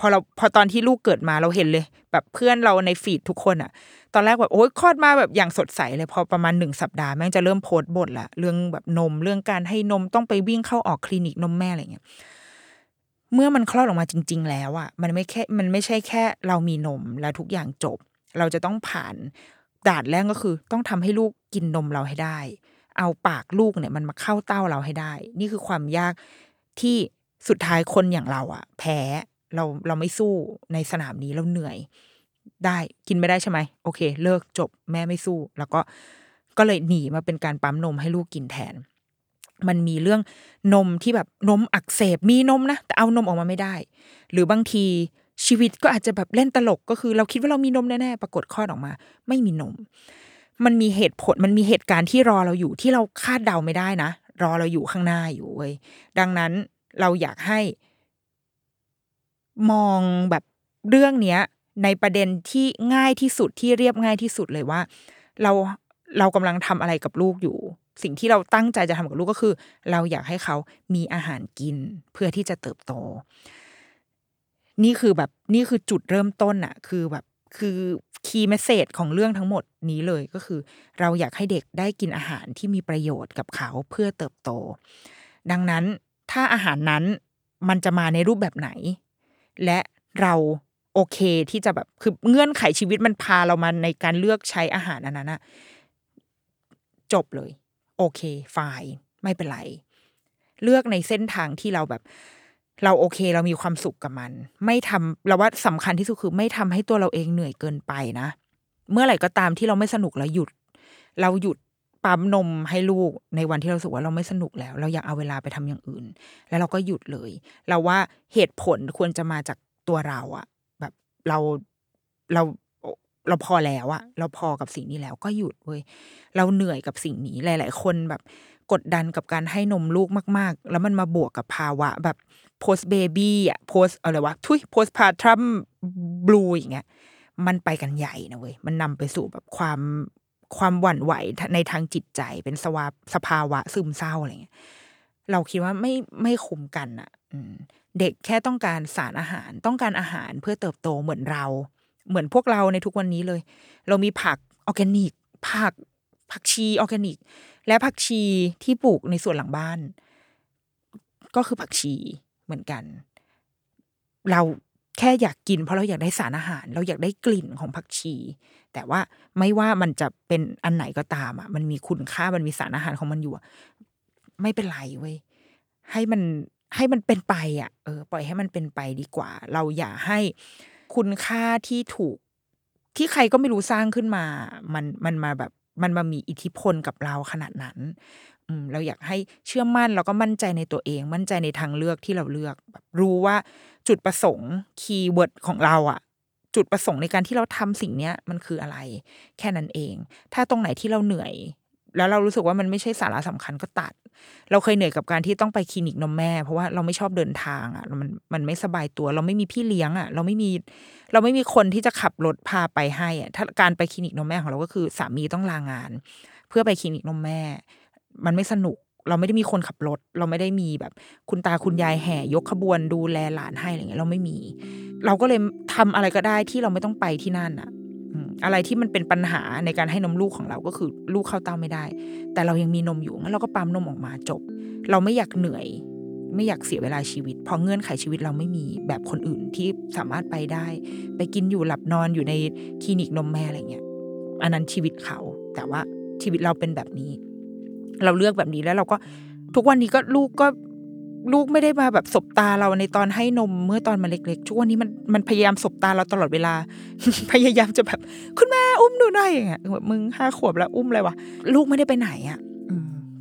พอเราพอตอนที่ลูกเกิดมาเราเห็นเลย แบบเพื่อนเราในฟีดทุกคนอะตอนแรกแบบโอ้ยคลอดมาแบบอย่างสดใสเลยพอประมาณหนึ่งสัปดาห์แม่งจะเริ่มโพสต์บทละเรื่องแบบนมเรื่องการให้นมต้องไปวิ่งเข้าออกคลินิกนมแม่อะไรเงี้ยเมื่อมันคลอดออกมาจริง ๆ แล้วอะมันไม่แค่มันไม่ใช่แค่เรามีนมแล้วทุกอย่างจบ เราจะต้องผ่านด่านแรกก็คือ ต้องทำให้ลูกกินนมเราให้ได้ เอาปากลูกเนี่ยมันมาเข้าเต้าเราให้ได้ นี่คือความยากที่สุดท้ายคนอย่างเราอะแพ้เราเราไม่สู้ในสนามนี้เราเหนื่อย ได้กินไม่ได้ใช่ไหมโอเค เลิกจบแม่ไม่สู้ แล้วก็ก็เลยหนีมาเป็นการปั๊มนมให้ลูกกินแทน มันมีเรื่องนมที่แบบนมอักเสบมีนมนะแต่เอานมออกมาไม่ได้ หรือบางทีชีวิตก็อาจจะแบบเล่นตลกก็คือ เราคิดว่าเรามีนมแน่ๆปรากฏคลอดออกมา ไม่มีนม มันมีเหตุผลมันมีเหตุการณ์ที่รอเราอยู่ที่เราคาดเดาไม่ได้นะ รอเราอยู่ข้างหน้าอยู่เว้ยดังนั้นเราอยากให้ มองแบบเรื่องเนี้ย ในประเด็นที่ง่ายที่สุดที่เรียบง่ายที่สุดเลยว่า เราเรากำลังทำอะไรกับลูกอยู่ สิ่งที่เราตั้งใจจะทำกับลูกก็คือ เราอยากให้เขามีอาหารกินเพื่อที่จะเติบโต นี่คือแบบนี่คือจุดเริ่มต้นอะคือแบบ คือ key message ของเรื่องทั้งหมดนี้เลยก็คือ เราอยากให้เด็กได้กินอาหารที่มีประโยชน์กับเขาเพื่อเติบโต ดังนั้นถ้าอาหารนั้นมันจะมาในรูปแบบไหน และเราโอเคที่จะแบบคือเงื่อนไขชีวิตมันพาเรามาในการเลือกใช้อาหารอันนั้นอะจบเลย โอเคไฟไม่เป็นไร เลือกในเส้นทางที่เราแบบ เราโอเคเรามีความสุขกับมัน ไม่ทำเราว่าสำคัญที่สุดคือไม่ทำให้ตัวเราเองเหนื่อยเกินไปนะ เมื่อไหร่ก็ตามที่เราไม่สนุกเราหยุด เราหยุดปั๊มนมให้ลูกในวันที่เราสึกว่าเราไม่สนุกแล้ว เราอยากเอาเวลาไปทำอย่างอื่น แล้วเราก็หยุดเลย เราว่าเหตุผลควรจะมาจากตัวเราอะแบบเราเราเราพอแล้วอะเราพอกับสิ่งนี้แล้วก็หยุดเว้ยเราเหนื่อยกับสิ่งนี้หลาย ๆ คนแบบกดดันกับการให้นมลูกมาก ๆ แล้วมันมาบวกกับภาวะแบบ post baby อะ post อะไรวะทุย postpartum blue อย่างเงี้ยมันไปกันใหญ่นะเว้ยมันนำไปสู่แบบความความหวั่นไหวในทางจิตใจเป็นสวาสภาวะซึมเศร้าอะไรเงี้ยเราคิดว่าไม่ไม่คุมกันอะเด็กแค่ต้องการสารอาหารต้องการอาหารเพื่อเติบโตเหมือนเรา เหมือนพวกเราในทุกวันนี้เลย เรามีผักออร์แกนิก ผักผักชีออร์แกนิก และผักชีที่ปลูกในสวนหลังบ้าน ก็คือผักชี เหมือนกัน เราแค่อยากกินเพราะเราอยากได้สารอาหาร เราอยากได้กลิ่นของผักชี แต่ว่าไม่ว่ามันจะเป็นอันไหนก็ตามอะ มันมีคุณค่ามันมีสารอาหารของมันอยู่ไม่เป็นไรเว้ยให้มันให้มันเป็นไปอะเออปล่อยให้มันเป็นไปดีกว่า เราอย่าให้คุณค่าที่ถูก ที่ใครก็ไม่รู้สร้างขึ้นมา มันมันมาแบบมันมามีอิทธิพลกับเราขนาดนั้น เราอยากให้เชื่อมั่นแล้วก็มั่นใจในตัวเอง มั่นใจในทางเลือกที่เราเลือกแบบรู้ว่าจุดประสงค์ keyword ของเราอะจุดประสงค์ในการที่เราทำสิ่งเนี้ยมันคืออะไร แค่นั้นเอง ถ้าตรงไหนที่เราเหนื่อย แล้วเรารู้สึกว่ามันไม่ใช่สาระสำคัญก็ตัด เราเคยเหนื่อยกับการที่ต้องไปคลินิกนมแม่ เพราะว่าเราไม่ชอบเดินทางอะมันมันไม่สบายตัว เราไม่มีพี่เลี้ยงอะ เราไม่มีเราไม่มีคนที่จะขับรถพาไปให้อะถ้าการไปคลินิกนมแม่ของเราก็คือสามีต้องลางาน เพื่อไปคลินิกนมแม่ มันไม่สนุก เราไม่ได้มีคนขับรถ เราไม่ได้มีแบบคุณตาคุณยายแห่ ยกขบวนดูแลหลานให้อะไรเงี้ยเราไม่มี เราก็เลยทำอะไรก็ได้ที่เราไม่ต้องไปที่นั่นอะอืมอะไรที่มันเป็นปัญหาในการให้นมลูกของเราก็คือลูกเข้าเต้าไม่ได้ แต่เรายังมีนมอยู่งั้นเราก็ปั๊มนมออกมาจบ เราไม่อยากเหนื่อย ไม่อยากเสียเวลาชีวิต เพราะเงื่อนไขชีวิตเราไม่มีแบบคนอื่นที่สามารถไปได้ ไปกินอยู่หลับนอนอยู่ในคลินิกนมแม่อะไรเงี้ยอันนั้นชีวิตเขา แต่ว่าชีวิตเราเป็นแบบนี้ เราเลือกแบบนี้แล้วเราก็ทุกวันนี้ก็ลูกก็ลูกไม่ได้มาแบบสบตาเราในตอนให้นมเมื่อตอนมันเล็กๆทุกวันนี้มันมันพยายามสบตาเราตลอดเวลา พยายามจะแบบ คุณแม่อุ้มหนูหน่อยอย่างเงี้ยแบบมึงห้าขวบแล้วอุ้มอะไรวะลูกไม่ได้ไปไหนอะ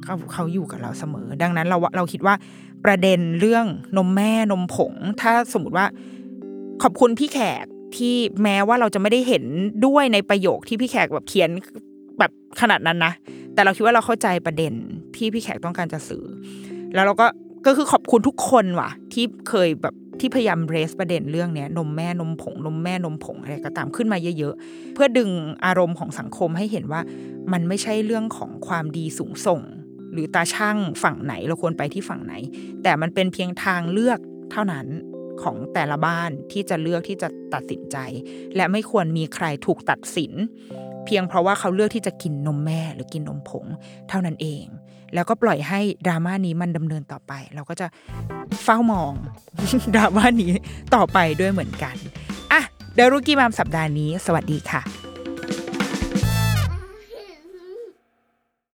เขาเขาอยู่กับเราเสมอ ดังนั้นเราเราคิดว่าประเด็นเรื่องนมแม่นมผง ถ้าสมมติว่า ขอบคุณพี่แขกที่แม้ว่าเราจะไม่ได้เห็นด้วยในประโยคที่พี่แขกแบบเขียน แบบขนาดนั้นนะ แต่เราคิดว่าเราเข้าใจประเด็นที่พี่แขกต้องการจะสื่อ แล้วเราก็ก็คือขอบคุณทุกคนว่ะ ที่เคยแบบที่พยายามเรสประเด็นเรื่องเนี้ยนมแม่นมผง นมแม่นมผงอะไรก็ตามขึ้นมาเยอะๆ เพื่อดึงอารมณ์ของสังคมให้เห็นว่า มันไม่ใช่เรื่องของความดีสูงส่ง หรือตาช่างฝั่งไหนเราควรไปที่ฝั่งไหน แต่มันเป็นเพียงทางเลือกเท่านั้นของแต่ละบ้านที่จะเลือกที่จะตัดสินใจ และไม่ควรมีใครถูกตัดสิน พียงเพราะว่าเขาเลือกที่จะกินนมแม่หรือกินนมผงเท่านั้นเอง แล้วก็ปล่อยให้ดราม่านี้มันดำเนินต่อไป เราก็จะเฝ้ามองดราม่านี้ต่อไปด้วยเหมือนกันอะเดรุกี้มามสัปดาห์นี้ สวัสดีค่ะ